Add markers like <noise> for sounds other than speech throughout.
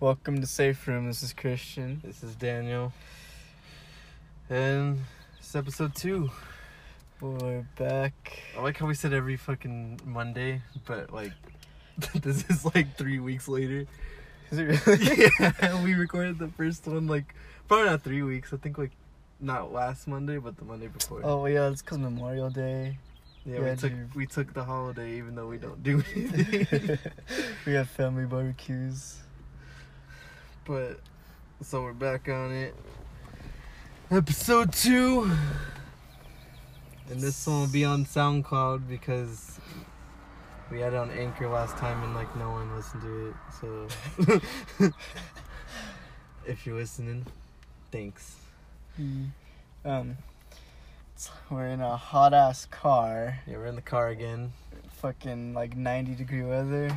Welcome to Safe Room. This is Christian. This is Daniel. And it's episode two. We're back. I like how we said every fucking Monday, but like <laughs> this is like three weeks later. Is it really? <laughs> yeah, we recorded the first one like probably not three weeks. I think like not last Monday, but the Monday before. oh yeah, it's because Memorial Day. yeah, yeah, we took dude. we took the holiday even though we don't do <laughs> anything. we have family barbecues. But so we're back on it. Episode two. And this one will be on SoundCloud because we had it on Anchor last time and like no one listened to it. So <laughs> if you're listening, thanks. Um, we're in a hot ass car. Yeah, we're in the car again. Fucking like 90 degree weather.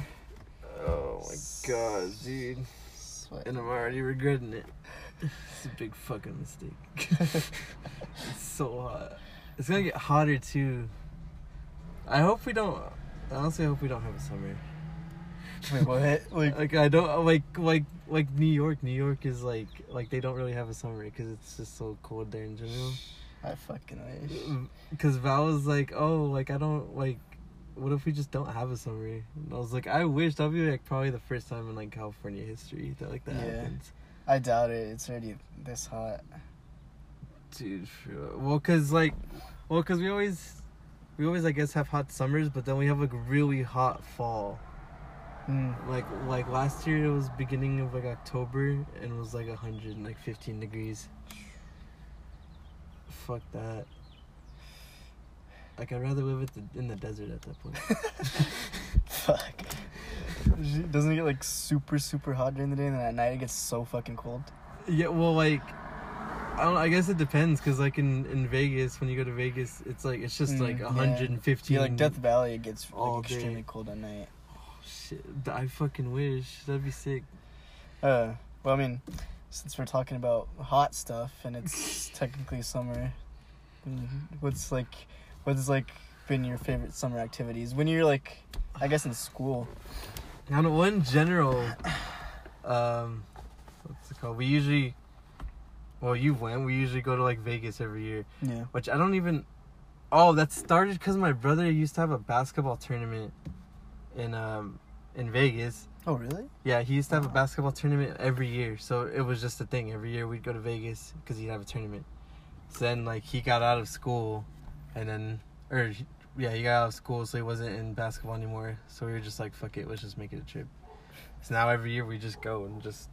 Oh my god, dude. And I'm already regretting it. It's a big fucking mistake. <laughs> it's so hot. It's gonna get hotter too. I hope we don't. I honestly hope we don't have a summer. Wait, what? <laughs> Like, Like I don't like like like New York. New York is like like they don't really have a summer because it's just so cold there in general. I fucking wish. Mm, because Val was like, oh, like I don't like. What if we just don't have a summer? And I was like, I wish that'd be like probably the first time in like California history that like that Yeah. happens. I doubt it. It's already this hot. Dude, sure. Well, cause like, well, cause we always, we always I guess have hot summers, but then we have like really hot fall. Mm. Like like last year it was beginning of like October and it was like hundred like fifteen degrees. Fuck that. Like I'd rather live at the, in the desert at that point. <laughs> Fuck. Doesn't it get like super super hot during the day, and then at night it gets so fucking cold? yeah, well, like. I don't. I guess it depends, cause like in, in Vegas, when you go to Vegas, it's like it's just Mm, like yeah. 115. Yeah, like Death Valley, it gets like extremely day. cold at night. Oh shit, I fucking wish that'd be sick. Uh, well, I mean, since we're talking about hot stuff and it's <laughs> technically summer, mm, what's like, what's like been your favorite summer activities when you're like, I guess in school? I don't know. Well, in general, um, what's it called? We usually, well, you went. We usually go to like Vegas every year, Yeah. which I don't even. Oh, that started because my brother used to have a basketball tournament in um in Vegas. Oh really? Yeah, he used to have a basketball tournament every year, so it was just a thing. Every year we'd go to Vegas because he'd have a tournament. So then, like, he got out of school, and then, or yeah, he got out of school, so he wasn't in basketball anymore. So we were just like, fuck it, let's just make it a trip. So now every year we just go and just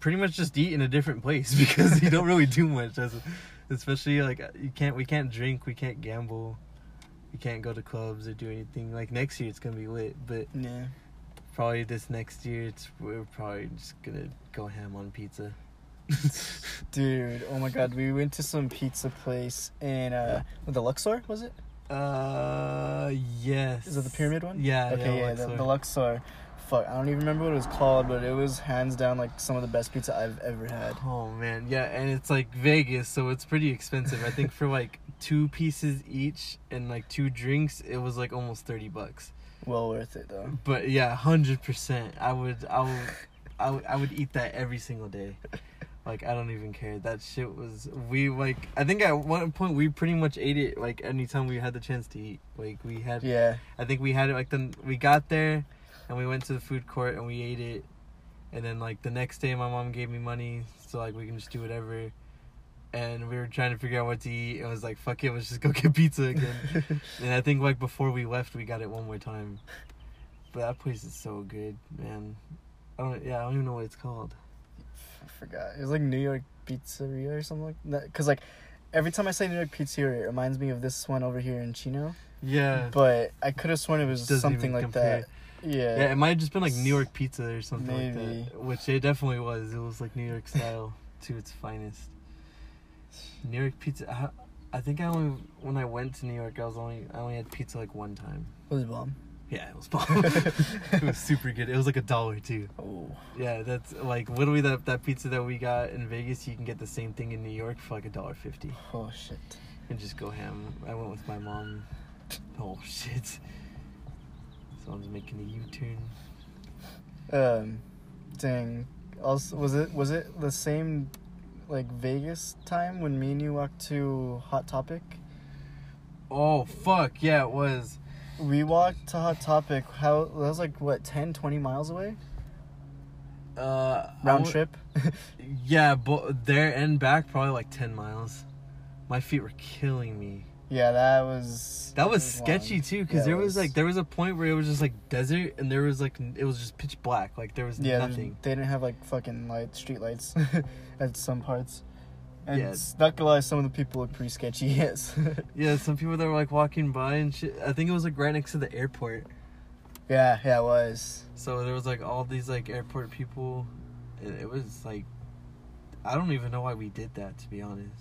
pretty much just eat in a different place <laughs> because you don't really do much. As, especially like uh, you can't, we can't drink, we can't gamble, we can't go to clubs or do anything. Like next year it's gonna be lit, but Yeah. probably this next year it's we're probably just gonna go ham on pizza. Dude, oh my god, we went to some pizza place in uh, the Luxor, was it? uh yes. Is it the pyramid one? Yeah. Okay, yeah, Luxor. the, the Luxor. Fuck, I don't even remember what it was called, but it was hands down like some of the best pizza I've ever had. Oh man, yeah, and it's like Vegas, so it's pretty expensive. I think for like two pieces each and like two drinks, it was like almost thirty bucks. Well worth it though. But yeah, hundred percent. I would, I would, I would, I would eat that every single day. Like I don't even care. That shit was we like. I think at one point we pretty much ate it like anytime we had the chance to eat. Like we had. Yeah. I think we had it like then we got there, and we went to the food court and we ate it, and then like the next day my mom gave me money so like we can just do whatever, and we were trying to figure out what to eat. and I was like, fuck it, let's just go <laughs> get pizza again. <laughs> and I think like before we left we got it one more time, but that place is so good, man. I don't yeah I don't even know what it's called. I forgot. It was like New York Pizzeria or something like that. Cause like every time I say New York Pizzeria, it reminds me of this one over here in Chino. Yeah. But I could have sworn it was Doesn't something like compare. that. Yeah. Yeah, it might have just been like New York pizza or something like Maybe. that. Which it definitely was. It was like New York style to its finest. New York pizza. I, I think I only when I went to New York, I was only I only had pizza like one time. Was it bomb? Yeah, it was bomb. <laughs> it was super good. It was like a dollar too. Oh. Yeah, that's like literally that that pizza that we got in Vegas. You can get the same thing in New York for like a dollar fifty Oh shit. and just go ham. I went with my mom. Oh shit! Someone's making a U-turn. Um, dang. Also, was it was it the same, like Vegas time when me and you walked to Hot Topic? Oh fuck yeah, it was. We walked to Hot Topic. How that was like what 10, 20 miles away Uh, round wa- trip. <laughs> Yeah, but there and back probably like ten miles. My feet were killing me. yeah, that was That was sketchy too, because Yeah, there it was like there was a point where it was just like desert, and there was like it was just pitch black, like there was yeah, nothing. they didn't have like fucking light street lights <laughs> at some parts. And Yeah. not gonna lie, some of the people look pretty sketchy. <laughs> Yes. Yeah, some people that were like walking by and shit. I think it was like right next to the airport, yeah, yeah, it was. so there was like all these like airport people. It, it was like, I don't even know why we did that to be honest.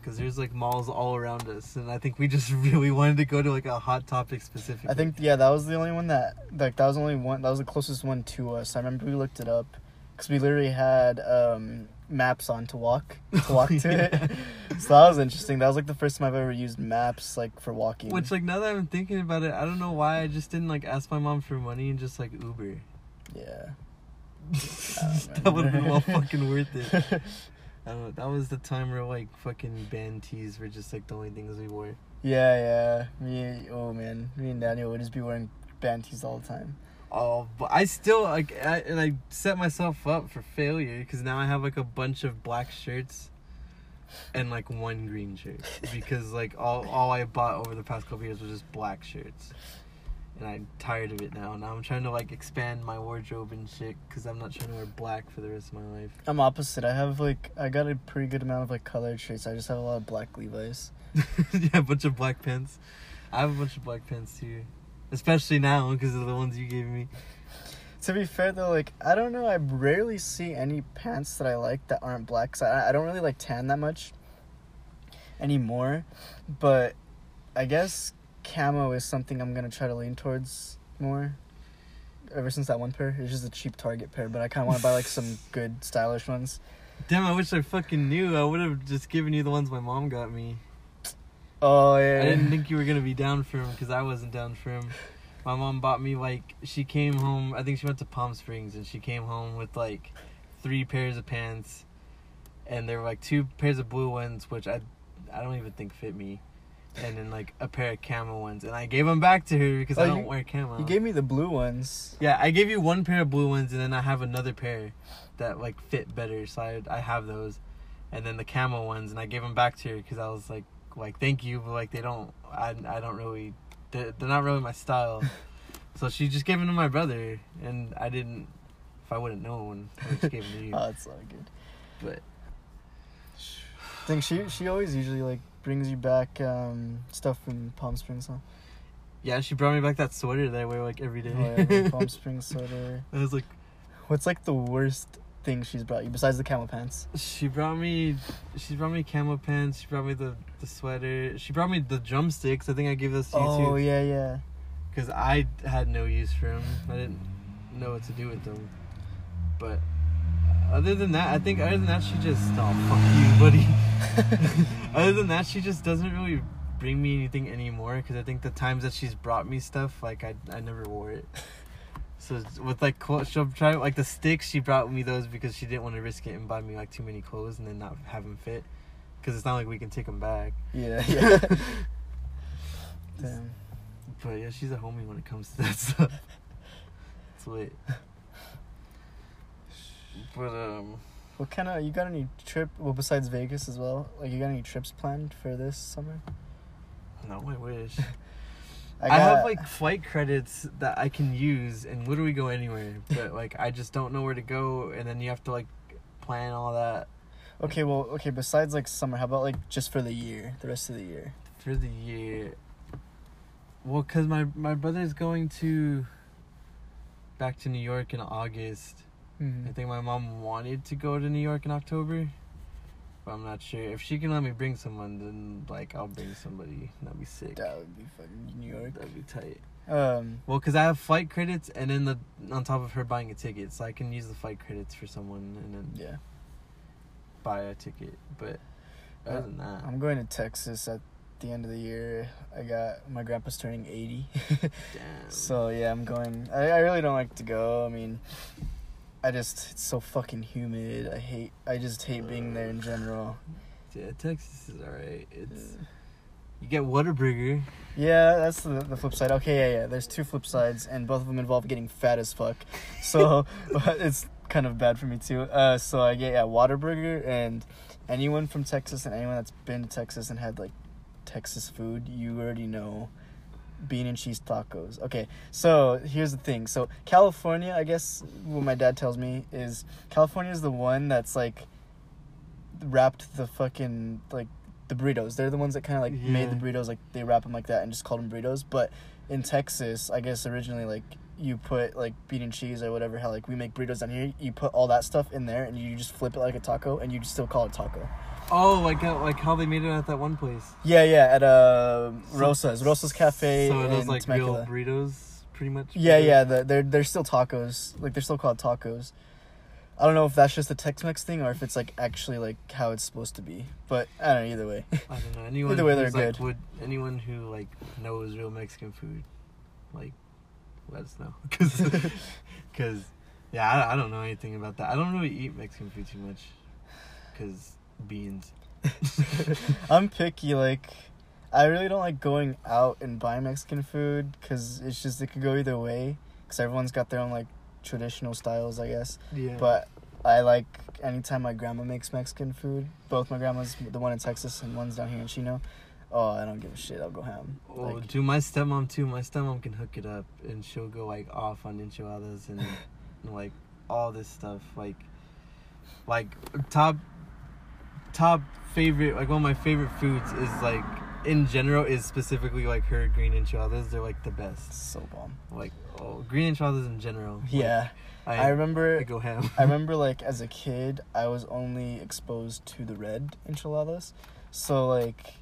Because there's like malls all around us, and I think we just <laughs> really wanted to go to like a hot topic specifically. I think yeah, that was the only one that like that was the only one that was the closest one to us. I remember we looked it up because we literally had um, maps on to walk to walk to Yeah. it. <laughs> <laughs> So that was interesting. That was like the first time I've ever used maps like for walking. Which like now that I'm thinking about it, I don't know why I just didn't like ask my mom for money and just like Uber. yeah. <laughs> that would have been well fucking worth it. I don't know. That was the time where like fucking band tees were just like the only things we wore. yeah, yeah. Me, oh man, me and Daniel would just be wearing band tees all the time. Oh, but I still like, I, and I set myself up for failure because now I have like a bunch of black shirts and like one green shirt because like all all I bought over the past couple years was just black shirts. And I'm tired of it now. Now I'm trying to like expand my wardrobe and shit because I'm not trying to wear black for the rest of my life. I'm opposite. I have like I got a pretty good amount of like colored shirts. I just have a lot of black Levi's. <laughs> yeah, a bunch of black pants. I have a bunch of black pants too, especially now because of the ones you gave me. To be fair though, like I don't know, I rarely see any pants that I like that aren't black. Cause I I don't really like tan that much anymore, but I guess camo is something I'm gonna try to lean towards more. Ever since that one pair, it's just a cheap Target pair, but I kind of want to buy like some <laughs> good stylish ones. Damn, I wish I fucking knew. I would have just given you the ones my mom got me. Oh yeah, I didn't think you were gonna be down for him because I wasn't down for him. My mom bought me like she came home. I think she went to Palm Springs and she came home with like three pairs of pants, and there were like two pairs of blue ones, which I I don't even think fit me, and then like a pair of camo ones, and I gave them back to her because Oh, I don't you- wear camo. You gave me the blue ones. Yeah, I gave you one pair of blue ones, and then I have another pair that like fit better. So I I have those, and then the camo ones, and I gave them back to her because I was like like thank you, but like they don't I I don't really they're, they're not really my style. <laughs> so she just gave them to my brother, and I didn't. If I wouldn't known, I just gave them to <laughs> you. Oh, that's not good. But I think she she always usually like brings you back um stuff from Palm Springs, huh? yeah, she brought me back that sweater that I wear like every day. Oh, yeah, Palm <laughs> Springs sweater. I was like, What's like the worst thing she's brought you besides the camel pants? She brought me, she brought me camo pants. She brought me the the sweater. She brought me the drumsticks. I think I gave those to you Oh too, Oh yeah, yeah. because I had no use for them. I didn't know what to do with them. But other than that, I think other than that, she just oh fuck you, <laughs> buddy. <laughs> other than that, she just doesn't really bring me anything anymore. Because I think the times that she's brought me stuff, like I I never wore it. <laughs> So with like clothes, she'll try like the sticks. She brought me those because she didn't want to risk it and buy me like too many clothes and then not have them fit. Because it's not like we can take them back. Yeah, yeah. <laughs> Damn. But yeah, she's a homie when it comes to that <laughs> stuff. Sweet. But um, What kind of you got any trip? Well, besides Vegas as well. Like you got any trips planned for this summer? no, I wish. <laughs> I, I, have like flight credits that I can use and literally go anywhere, but like I just don't know where to go, and then you have to like plan all that Okay, well, okay. Besides like summer, how about like just for the year, the rest of the year? for the year. Well, cause my my brother's going to back to New York in August. Mm-hmm. I think my mom wanted to go to New York in October, but I'm not sure. If she can let me bring someone, then like I'll bring somebody. That'd be sick. That would be fucking New York. That'd be tight. Um, Well, cause I have flight credits, and then the on top of her buying a ticket, so I can use the flight credits for someone, and then yeah. buy a ticket. But other than that, I'm going to Texas at the end of the year. I got my grandpa's turning eighty. <laughs> Damn. So yeah, I'm going. I, I really don't like to go. I mean, I just it's so fucking humid. I hate. I just hate being there in general. yeah, Texas is alright. It's you get Whataburger. Yeah, that's the, the flip side. Okay, yeah, yeah. There's two flip sides, and both of them involve getting fat as fuck. So <laughs> <laughs> it's kind of bad for me too. Uh, so I get yeah, Whataburger, and anyone from Texas and anyone that's been to Texas and had like Texas food, you already know bean and cheese tacos. Okay, so here's the thing. So California, I guess what my dad tells me is California is the one that's like wrapped the fucking like the burritos. They're the ones that kind of like made the burritos like they wrap them like that and just called them burritos. But in Texas, I guess originally like you put like bean and cheese or whatever how like we make burritos down here. You put all that stuff in there and you just flip it like a taco and you still call it taco. Oh, like how, like how they made it at that one place. Yeah, yeah, at uh Rosa's, Rosa's Cafe So it was in like Temecula. real burritos, pretty much. Yeah, burritos? yeah, the, they're they're still tacos. Like they're still called tacos. I don't know if that's just a Tex-Mex thing or if it's like actually like how it's supposed to be. But I don't know either way. I don't know. <laughs> Anyone Either way, they're like, good. Would anyone who like knows real Mexican food, like, let us know, <laughs> because, <laughs> yeah, I, I don't know anything about that. I don't really eat Mexican food too much, because beans. <laughs> I'm picky. Like, I really don't like going out and buying Mexican food because it's just it could go either way. Because everyone's got their own like traditional styles, I guess. Yeah. But I like anytime my grandma makes Mexican food. Both my grandmas, the one in Texas and one's down here in Chino. Oh, I don't give a shit. I'll go ham. Oh, Like, dude, my stepmom too. My stepmom can hook it up, and she'll go like off on enchiladas and, <laughs> and like all this stuff. Like, like top, top favorite. Like one of my favorite foods is like in general is specifically like her green enchiladas. They're like the best. so bomb. Like oh, green enchiladas in general. Like, Yeah, I, I remember. I go ham. I <laughs> remember like as a kid, I was only exposed to the red enchiladas, so like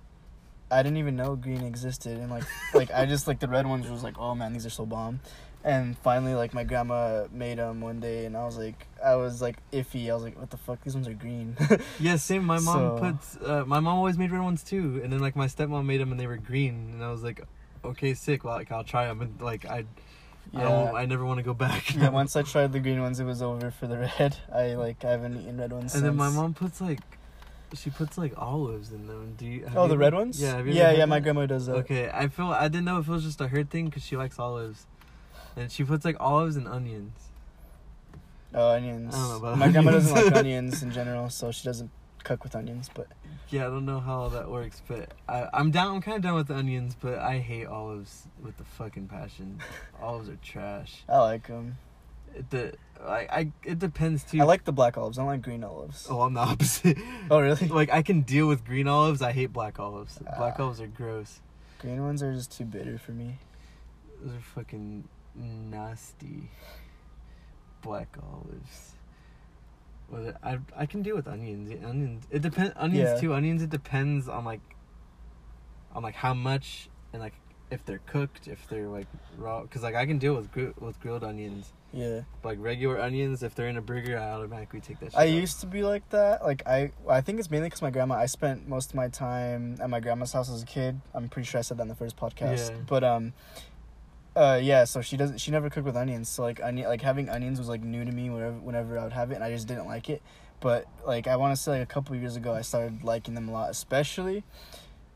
I didn't even know green existed, and like like I just like the red ones was like, oh man, these are so bomb. And finally, like my grandma made them one day, and I was like, I was like iffy. I was like, what the fuck? These ones are green. <laughs> Yeah, same. My mom So- puts. Uh, my mom always made red ones too, and then like my stepmom made them and they were green, and I was like, okay, sick. Well, like I'll try them, and like I, I don't. I never want to go back. yeah. <laughs> Once I tried the green ones, it was over for the red. I like I haven't eaten red ones. and then my mom puts like, she puts like olives in them. Do you? Oh, the ever- red ones. Yeah. Yeah, yeah. My that? grandma does that. Okay, I feel I didn't know if it was just a her thing because she likes olives, and she puts like olives and onions. Oh, onions. I don't know about My grandma doesn't like <laughs> onions. in general, so she doesn't cook with onions. But Yeah, I don't know how all that works, but I, I'm down. I'm kind of down with the onions, but I hate olives with the fucking passion. <laughs> olives are trash. I like them. It, the I, I it depends too. I like the black olives. I don't like green olives. Oh, I'm the opposite. Oh, really? <laughs> like I can deal with green olives. I hate black olives. Black Ah. olives are gross. Green ones are just too bitter for me. Those are fucking nasty. Black olives. Well, I I can deal with onions. Onions. It depends. Onions Yeah. too. Onions. It depends on like. On like how much and like if they're cooked, if they're like raw. Cause like I can deal with gr- with grilled onions. Yeah. But, like regular onions, if they're in a burger, I automatically take that. Shit I out. used to be like that. Like I, I think it's mainly because my grandma. I spent most of my time at my grandma's house as a kid. I'm pretty sure I said that in the first podcast. Yeah. But um, uh, yeah. So she doesn't. She never cooked with onions. So like onion, like having onions was like new to me. Whenever, whenever I would have it, and I just didn't like it. But like I want to say, like a couple years ago, I started liking them a lot, especially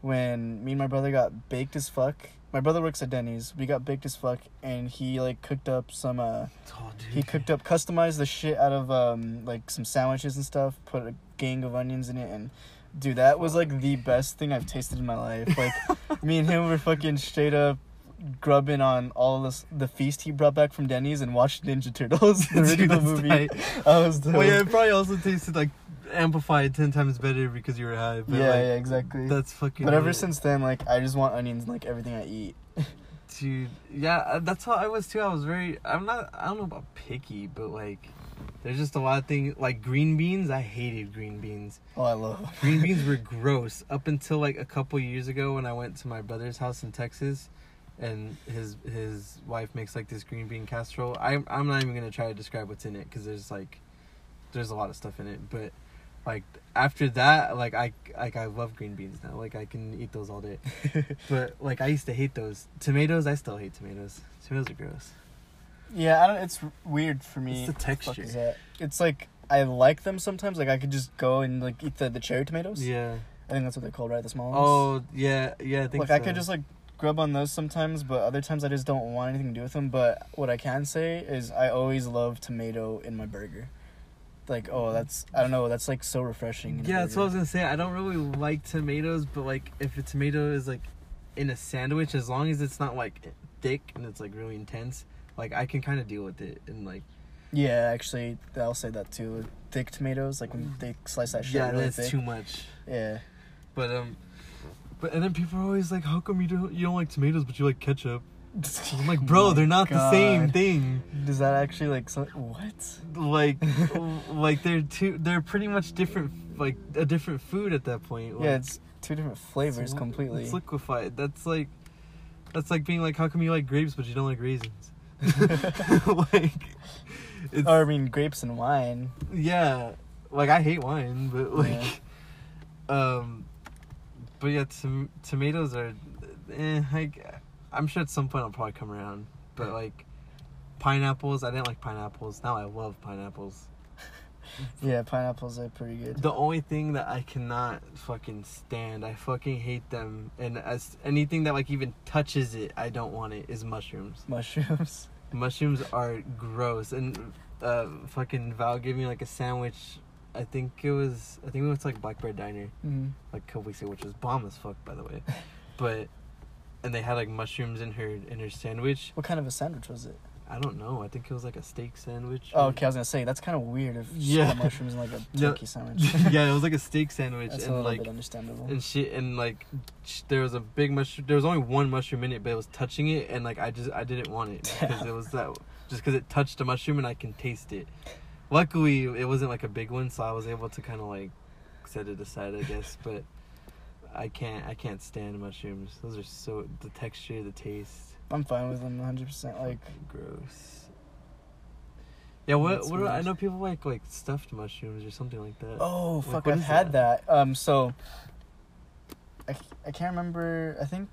when me and my brother got baked as fuck. My brother works at Denny's. We got baked as fuck, and he like cooked up some uh Oh, he cooked up, customized the shit out of um like some sandwiches and stuff. Put a gang of onions in it, and dude, that was like the best thing I've tasted in my life. Like me and him were fucking straight up grubbing on all this the feast he brought back from Denny's and watched Ninja Turtles, <laughs> the original movie. tight. <laughs> I was dope. Well, yeah, it probably also tasted like amplified ten times better because you were high. But yeah, like, yeah, exactly. That's fucking. But ever lit. since then, like I just want onions in like everything I eat. <laughs> dude, yeah, uh, that's how I was too. I was very. I'm not. I don't know about picky, but like, there's just a lot of things like green beans. I hated green beans. Oh, I love. Green beans were gross up until like a couple years ago when I went to my brother's house in Texas, and his his wife makes like this green bean casserole. I'm I'm not even gonna try to describe what's in it because there's like, there's a lot of stuff in it, but like after that, like I like I love green beans now. Like I can eat those all day. <laughs> But like I used to hate those tomatoes. I still hate tomatoes. Tomatoes are gross. yeah, I don't. It's weird for me. It's the texture. is? It's like I like them sometimes. Like I could just go and like eat the, the cherry tomatoes. Yeah. I think that's what they're called, right? The small ones. Oh yeah, yeah. I think like I could just like grub on those sometimes, but other times I just don't want anything to do with them. But what I can say is I always love tomato in my burger. Like oh, that's I don't know, that's like so refreshing. Yeah, that's what I was gonna say. I don't really like tomatoes, but like if a tomato is like in a sandwich, as long as it's not like thick and it's like really intense, like I can kind of deal with it. And like Yeah, actually, I'll say that too. Thick tomatoes, like when they slice that shit yeah, really that's thick. too much. Yeah. But um, but and then people are always like, "How come you don't you don't like tomatoes but you like ketchup?" <laughs> I'm like, bro, they're not the same thing. Does that actually like so, what? Like, <laughs> like they're two. They're pretty much different. Like a different food at that point. yeah, it's two different flavors It's- completely. It's liquefied. That's like, that's like being like, how come you like grapes but you don't like raisins? <laughs> like, it's or I mean, grapes and wine. yeah. Like I hate wine, but like, um, but yeah, tom- tomatoes are, eh. Like, I'm sure at some point I'll probably come around. But like, pineapples, I didn't like pineapples. Now I love pineapples. <laughs> Yeah, pineapples are pretty good. The only thing that I cannot fucking stand, I fucking hate them, and as anything that like even touches it, I don't want it. Is mushrooms. Mushrooms. <laughs> Mushrooms are gross, and uh, fucking Val gave me like a sandwich. I think it was, I think we went to like Black Bear Diner Mm. like a couple weeks ago, which was bomb as fuck, by the way. <laughs> but, and they had like mushrooms in her in her sandwich. What kind of a sandwich was it? I don't know. I think it was like a steak sandwich. Oh, okay. I was gonna say that's kind of weird if Yeah. mushrooms in like a <laughs> No. turkey sandwich. <laughs> yeah, it was like a steak sandwich, that's a and little like bit understandable. and she and like sh- there was a big mushroom there was only one mushroom in it but it was touching it and like i just i didn't want it because it was that just because it touched a mushroom and i can taste it luckily it wasn't like a big one so i was able to kind of like set it aside i guess <laughs> but i can't i can't stand mushrooms those are so the texture the taste I'm fine with them 100. percent Like gross yeah what That's what do I know people like like stuffed mushrooms or something like that Oh Like, fuck! I've had that. Um, so I, I can't remember. I think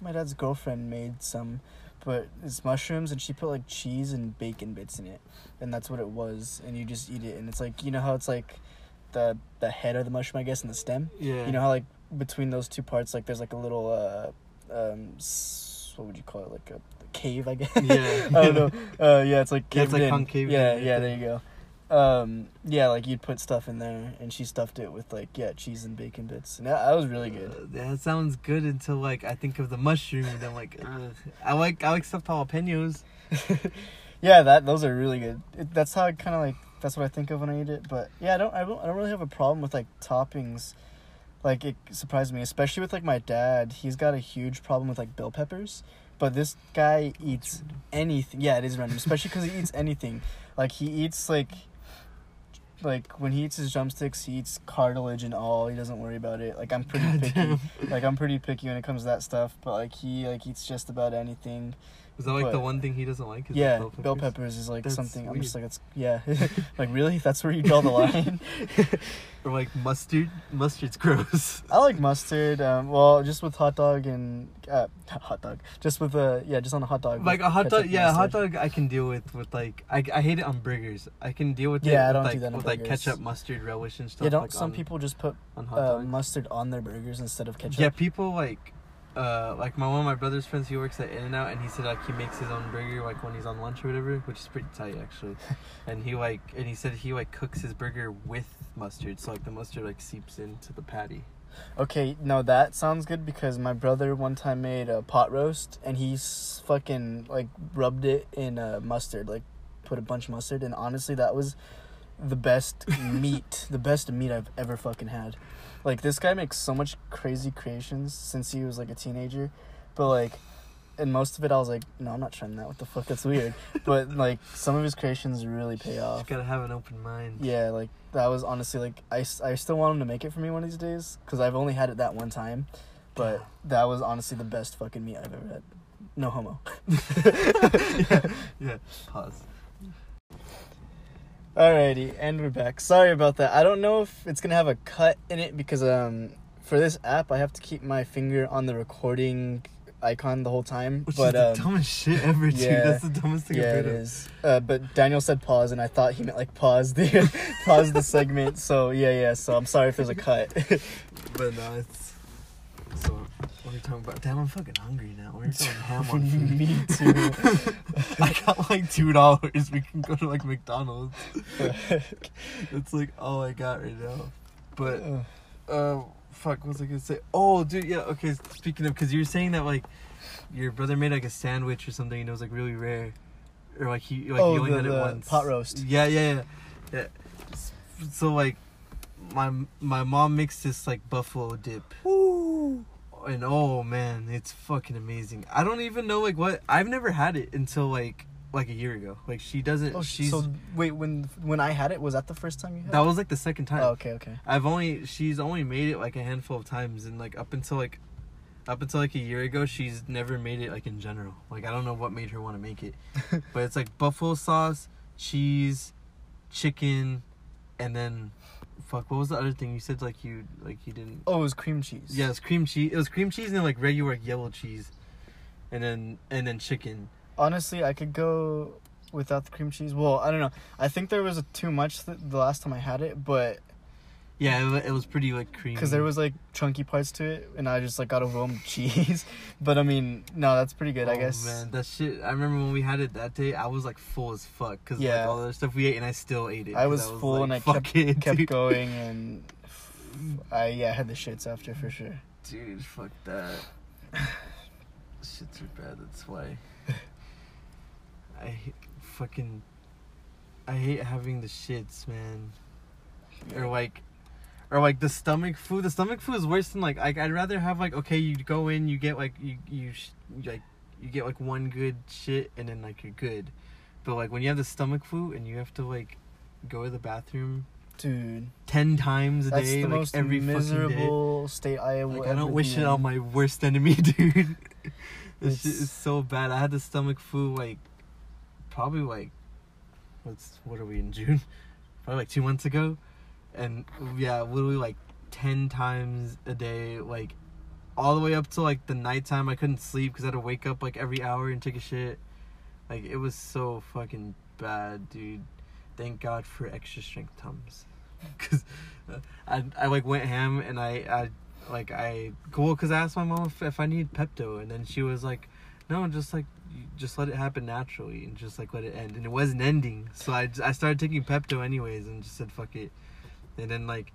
my dad's girlfriend made some, but it's mushrooms, and she put like cheese and bacon bits in it, and that's what it was. And you just eat it, and it's like you know how it's like the the head of the mushroom, I guess, and the stem. yeah You know how like between those two parts, like there's like a little uh um what would you call it, like a cave, I guess. Yeah. <laughs> I don't know. <laughs> Uh, yeah, it's like Yeah, it's like concave yeah. yeah. There you go. Um, yeah, like you'd put stuff in there, and she stuffed it with like yeah cheese and bacon bits, and that, that was really good. Uh, that sounds good until like I think of the mushroom and I'm like, <laughs> Ugh. I like I like stuffed jalapenos. <laughs> yeah, that those are really good. It, that's how I kind of like. That's what I think of when I eat it. But yeah, I don't. I don't. I don't really have a problem with like toppings. Like it surprised me, especially with like my dad. He's got a huge problem with like bell peppers. But this guy eats anything. Yeah, it is random, especially because he eats anything. Like he eats like, like when he eats his drumsticks, he eats cartilage and all. He doesn't worry about it. Like I'm pretty picky. Like I'm pretty picky when it comes to that stuff. But like he like eats just about anything. Is that like the one thing he doesn't like? Is yeah, bell bell peppers? peppers is like That's something. I'm just like it's yeah. <laughs> like really, that's where you draw the line. <laughs> <laughs> or like mustard. Mustard's gross. I like mustard. Um, well, just with hot dog and uh, hot dog. Just with uh, yeah, just on a hot dog. Like a hot dog, yeah, a hot dog I can deal with. With like, I, I hate it on burgers. I can deal with it. Yeah, I don't do like, that with like ketchup, mustard, relish, and stuff. Yeah, don't like, some on, people just put on hot uh, mustard on their burgers instead of ketchup? Yeah, people like, uh, like my one of my brother's friends. He works at In and Out, and he said like he makes his own burger like when he's on lunch or whatever, which is pretty tight actually. <laughs> and he like, and he said he like cooks his burger with mustard, so like the mustard like seeps into the patty. Okay, no, that sounds good because my brother one time made a pot roast and he's fucking like rubbed it in uh, mustard, like put a bunch of mustard, and honestly, that was the best meat, <laughs> the best meat I've ever fucking had. Like this guy makes so much crazy creations since he was like a teenager, but like. And most of it, I was like, no, I'm not trying that. What the fuck? That's weird. <laughs> but like, some of his creations really pay off. Just gotta have an open mind. Yeah, like that was honestly like I, I still want him to make it for me one of these days because I've only had it that one time, but that was honestly the best fucking meat I've ever had. No homo. <laughs> yeah, yeah. <laughs> Pause. Alrighty, and we're back. Sorry about that. I don't know if it's gonna have a cut in it because um for this app I have to keep my finger on the recording icon the whole time. Which but is the um, dumbest shit ever, dude. yeah. That's the dumbest thing yeah, I've it of. is. Uh, but Daniel said pause, and I thought he meant like pause the <laughs> pause the segment. So yeah, yeah. So I'm sorry if there's a cut. <laughs> But no, it's. So, what are you talking about? Damn, I'm fucking hungry now. We're going ham on food. Me too. <laughs> I got like two dollars. We can go to like McDonald's. <laughs> That's like all I got right now. But uh, fuck, what was I gonna say? Oh, dude, yeah. Okay, speaking of, because you were saying that like your brother made like a sandwich or something, and it was like really rare, or like he like Oh, he only the- had it the once. pot roast. Yeah, yeah, yeah. yeah. So like, my my mom makes this like buffalo dip, Woo. and oh man, it's fucking amazing. I don't even know like what I've never had it until like like a year ago. Like she doesn't. Oh, she's so wait, when when I had it, was that the first time you had? that it? was like the second time. Oh, okay, okay. I've only she's only made it like a handful of times and like up until like up until like a year ago she's never made it like in general. Like I don't know what made her want to make it. <laughs> but it's like buffalo sauce, cheese, chicken, and then fuck what was the other thing you said like you like you didn't Oh, it was cream cheese. Yeah, it's cream cheese. It was cream cheese and then like regular like, yellow cheese. And then and then chicken. Honestly, I could go without the cream cheese. Well, I don't know. I think there was a, too much th- the last time I had it, but Yeah, it, wa- it was pretty like creamy. because there was like chunky parts to it, and I just like got overwhelmed with <laughs> cheese. But I mean, no, that's pretty good. I Oh, guess. man, that shit. I remember when we had it that day. I was like full as fuck because like Yeah. all the other stuff we ate, and I still ate it. I 'cause was, full like, and I "Fuck kept it, kept dude." going, and <laughs> I yeah I had the shits after for sure. Dude, fuck that. Shits are bad. That's why. <laughs> I hate- fucking. I hate having the shits, man. Or like, or like the stomach food. The stomach food is worse than like. I, I'd rather have like okay, you go in, you get like you you sh- like you get like one good shit, and then like you're good. But like when you have the stomach flu and you have to like go to the bathroom Dude, ten times a that's day, the like most every fucking day. miserable state I will Like I don't wish it on my worst enemy, <laughs> dude. this shit It's- is so bad. I had the stomach flu like probably like what's what are we in June? <laughs> Probably like two months ago, and yeah, literally like ten times a day, like all the way up to like the nighttime. I couldn't sleep because I had to wake up like every hour and take a shit. Like it was so fucking bad, dude. Thank God for extra strength tums, <laughs> because uh, I I like went ham and I I like I cool because I asked my mom if, if I need Pepto and then she was like, no, just like just let it happen naturally and just like let it end and it wasn't ending so I I started taking Pepto anyways and just said fuck it and then like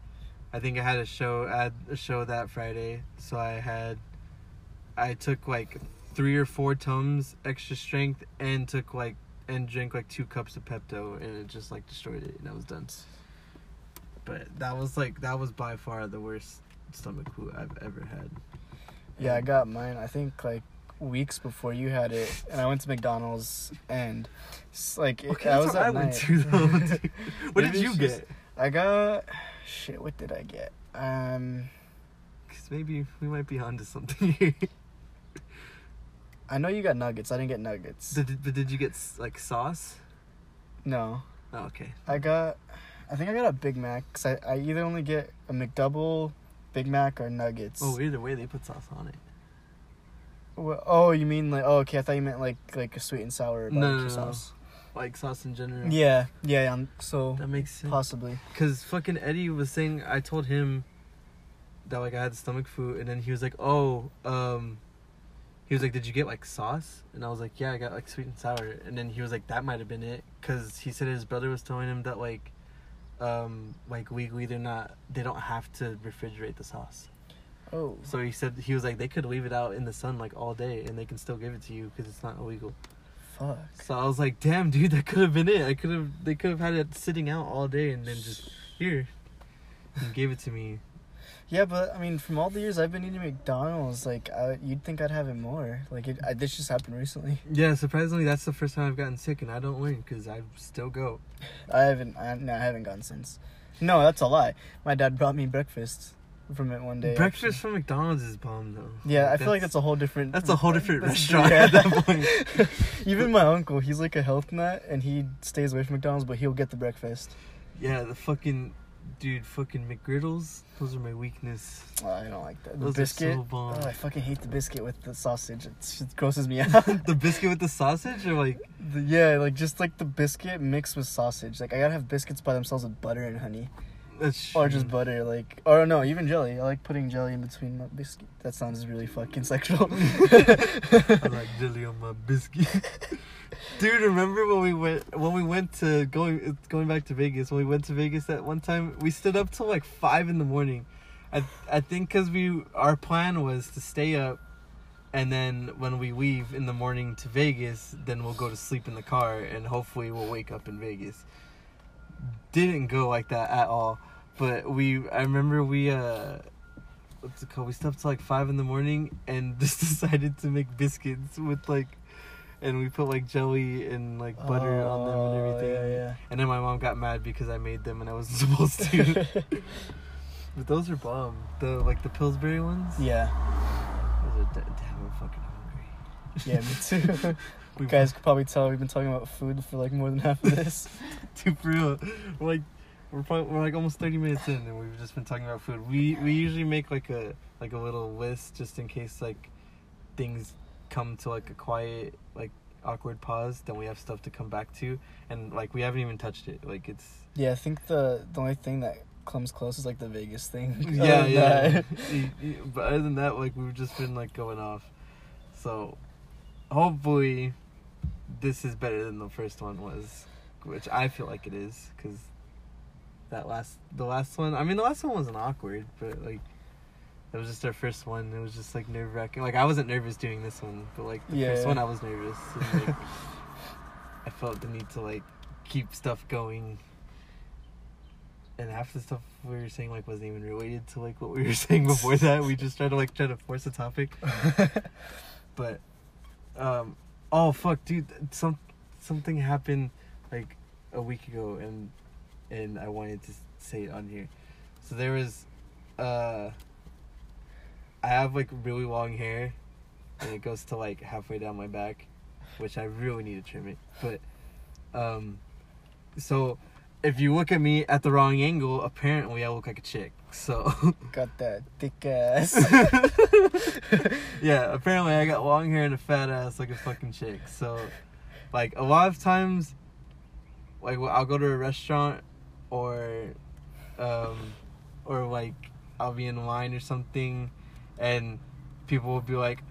I think I had a show had a show that Friday so I had I took like three or four tums extra strength and took like and drank like two cups of Pepto and it just like destroyed it and I was done. But that was like that was by far the worst stomach flu I've ever had. Yeah, I got mine. I think like weeks before you had it, and I went to McDonald's and like it, Okay, I was at I went to <laughs> what did you get? I got shit. What did I get? Um, Because maybe we might be onto something here. I know you got nuggets. I didn't get nuggets. Did, but did you get like sauce? No, Oh, okay. I got. I think I got a Big Mac. Cause I, I either only get a McDouble, Big Mac, or nuggets. Oh, either way, they put sauce on it. Wha- oh, you mean like? Oh, okay. I thought you meant like like a sweet and sour No, barbecue no, no. sauce. Like sauce in general. Yeah, yeah. Um, so That makes sense. possibly. Cause fucking Eddie was saying, I told him that like I had stomach flu, and then he was like, "Oh, um," he was like, "Did you get like sauce?" And I was like, "Yeah, I got like sweet and sour." And then he was like, "That might have been it," cause he said his brother was telling him that like, um, like legally they're not, they don't have to refrigerate the sauce. Oh, So he said he was like they could leave it out in the sun like all day, and they can still give it to you because it's not illegal. Fuck. So I was like, "Damn, dude, that could have been it. I could have, they could have had it sitting out all day, and then just here." and gave it to me. Yeah, but I mean, from all the years I've been eating McDonald's, like I, you'd think I'd have it more. Like it, I, this just happened recently. <laughs> Yeah, surprisingly, that's the first time I've gotten sick, and I don't learn because I still go. I haven't. I, no, I haven't gone since. No, that's a lie. My dad brought me breakfast from it one day. Breakfast actually. from McDonald's is bomb though. Yeah, I feel like that's a whole different. that's a whole <laughs> different restaurant yeah. at that point. <laughs> Even my uncle, he's like a health nut, and he stays away from McDonald's, but he'll get the breakfast. Yeah, the fucking dude, fucking McGriddles. Those are my weakness. Oh, I don't like that. The Those biscuit. are so bomb. Oh, I fucking hate the biscuit with the sausage. It, it grosses me <laughs> out. the biscuit with the sausage, or like The- yeah, like just like the biscuit mixed with sausage. Like I gotta have biscuits by themselves with butter and honey, that's or just butter. Like or no, even jelly. I like putting jelly in between my biscuit. That sounds really fucking sexual. <laughs> I like jelly on my biscuit. <laughs> Dude, remember when we went when we went to going going back to Vegas? When we went to Vegas that one time, we stood up till like five in the morning. I I think because we our plan was to stay up, and then when we leave in the morning to Vegas, then we'll go to sleep in the car, and hopefully we'll wake up in Vegas. Didn't go like that at all, but we I remember we uh what's it called? We slept till like five in the morning and <laughs> just decided to make biscuits with like, and we put like jelly and like butter on them and Oh, everything. Yeah, And then my mom got mad because I made them and I wasn't <laughs> supposed to. <laughs> but those are bomb. The like the Pillsbury ones. yeah, Those are da- damn. I'm fucking hungry. yeah, me too. We guys could probably tell we've been talking about food for like more than half of this. Dude, for real. We're like we're probably, we're like almost thirty minutes in, and we've just been talking about food. We we usually make like a like a little list just in case like things come to like a quiet like awkward pause. Then we have stuff to come back to, and like we haven't even touched it. Like it's Yeah, I think the the only thing that comes close is like the Vegas thing. <laughs> yeah yeah. that- <laughs> Y- y- but other than that, like we've just been like going off. So hopefully this is better than the first one was, which I feel like it is because that last the last one. I mean, the last one wasn't awkward, but like. It was just our first one. It was just like nerve wracking. Like I wasn't nervous doing this one, but like the Yeah. first one, I was nervous. And, like, <laughs> I felt the need to like keep stuff going. And half the stuff we were saying like wasn't even related to like what we were <laughs> saying before that. We just tried to like try to force a topic. <laughs> But um oh fuck dude some something happened like a week ago and and I wanted to say it on here. So there was uh I have like really long hair and it goes to like halfway down my back, which I really need to trim it. But um so if you look at me at the wrong angle, apparently I look like a chick. So <laughs> Got that thick <laughs> ass. yeah, apparently I got long hair and a fat ass like a fucking chick. So, like a lot of times, like I'll go to a restaurant, or, um, or like I'll be in line or something, and people will be like,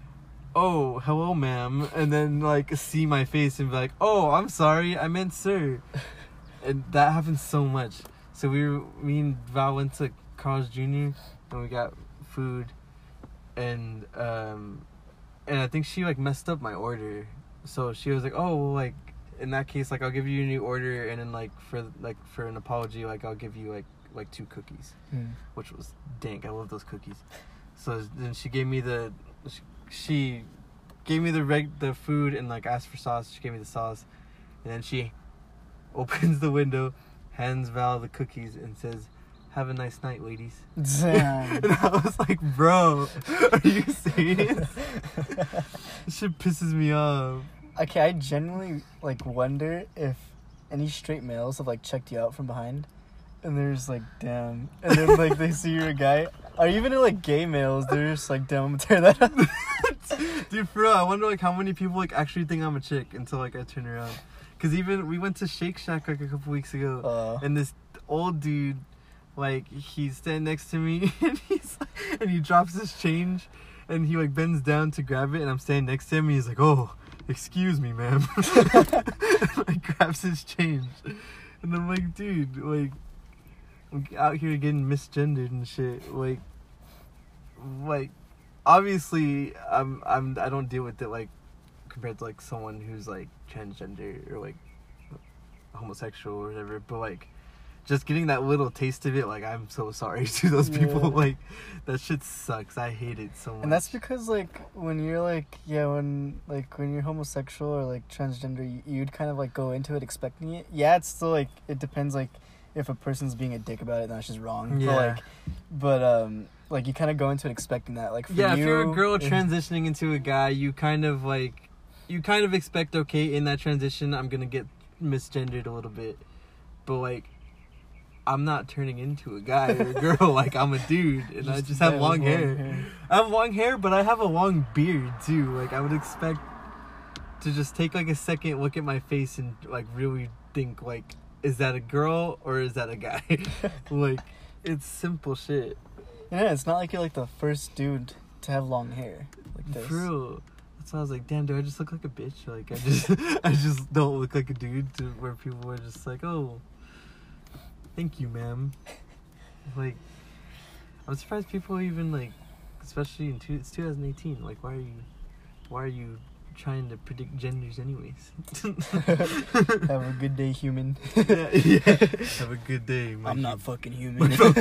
"Oh, hello, ma'am," and then like see my face and be like, "Oh, I'm sorry, I meant sir," <laughs> and that happens so much. So we were, me and Val went to Carl's Jr. and we got food and um and I think she like messed up my order. So she was like, "Oh, well, like in that case, like I'll give you a new order, and then like for like for an apology, like I'll give you like like two cookies, Hmm. which was dank. I love those cookies. So then she gave me the she, she gave me the reg the food and like asked for sauce. She gave me the sauce, and then she <laughs> opens the window, hands Val the cookies, and says. Have a nice night, ladies. Damn. <laughs> and I was like, bro, are you serious? This <laughs> shit pisses me off. Okay, I genuinely like wonder if any straight males have like checked you out from behind, and they're just like, damn, and then like they see you're a guy, or even like gay males, they're just like, damn, I'm gonna tear that up. <laughs> Dude, for real, I wonder like how many people like actually think I'm a chick until like I turn around. Cause even we went to Shake Shack like a couple weeks ago, Uh, and this old dude, like he's standing next to me, <laughs> and he's like, and he drops his change, and he like bends down to grab it, and I'm standing next to him, and he's like, "Oh, excuse me, ma'am," <laughs> like grabs his change, and I'm like, dude, like, I'm out here getting misgendered and shit, like, like, obviously, I'm I'm I don't deal with it like compared to like someone who's like transgender or like homosexual or whatever, but like just getting that little taste of it, like I'm so sorry <laughs> to those people. Yeah. Like that shit sucks. I hate it so much. and that's because like when you're like yeah when like when you're homosexual or like transgender you, you'd kind of like go into it expecting it yeah it's still like it depends like if a person's being a dick about it then that's just wrong Yeah. but like but um like you kind of go into it expecting that. Like for yeah, you, if you're a girl it- transitioning into a guy, you kind of like, you kind of expect okay in that transition. I'm gonna get misgendered a little bit, but like, I'm not turning into a guy or a girl. <laughs> like I'm a dude, and I just have with long hair. I have long hair, but I have a long beard too. Like I would expect to just take like a second, look at my face, and like really think like, is that a girl or is that a guy? <laughs> like, it's simple shit. Yeah, it's not like you're like the first dude to have long hair like this. Real. That's why I was like, damn, do I just look like a bitch? Like I just <laughs> I just don't look like a dude to where people are just like, Oh thank you, ma'am. Like I'm surprised people even like especially in two, it's 2018, like why are you why are you trying to predict genders anyways? <laughs> have a good day, human. yeah, yeah. Have a good day, my I'm not hum- fucking my human. fellow,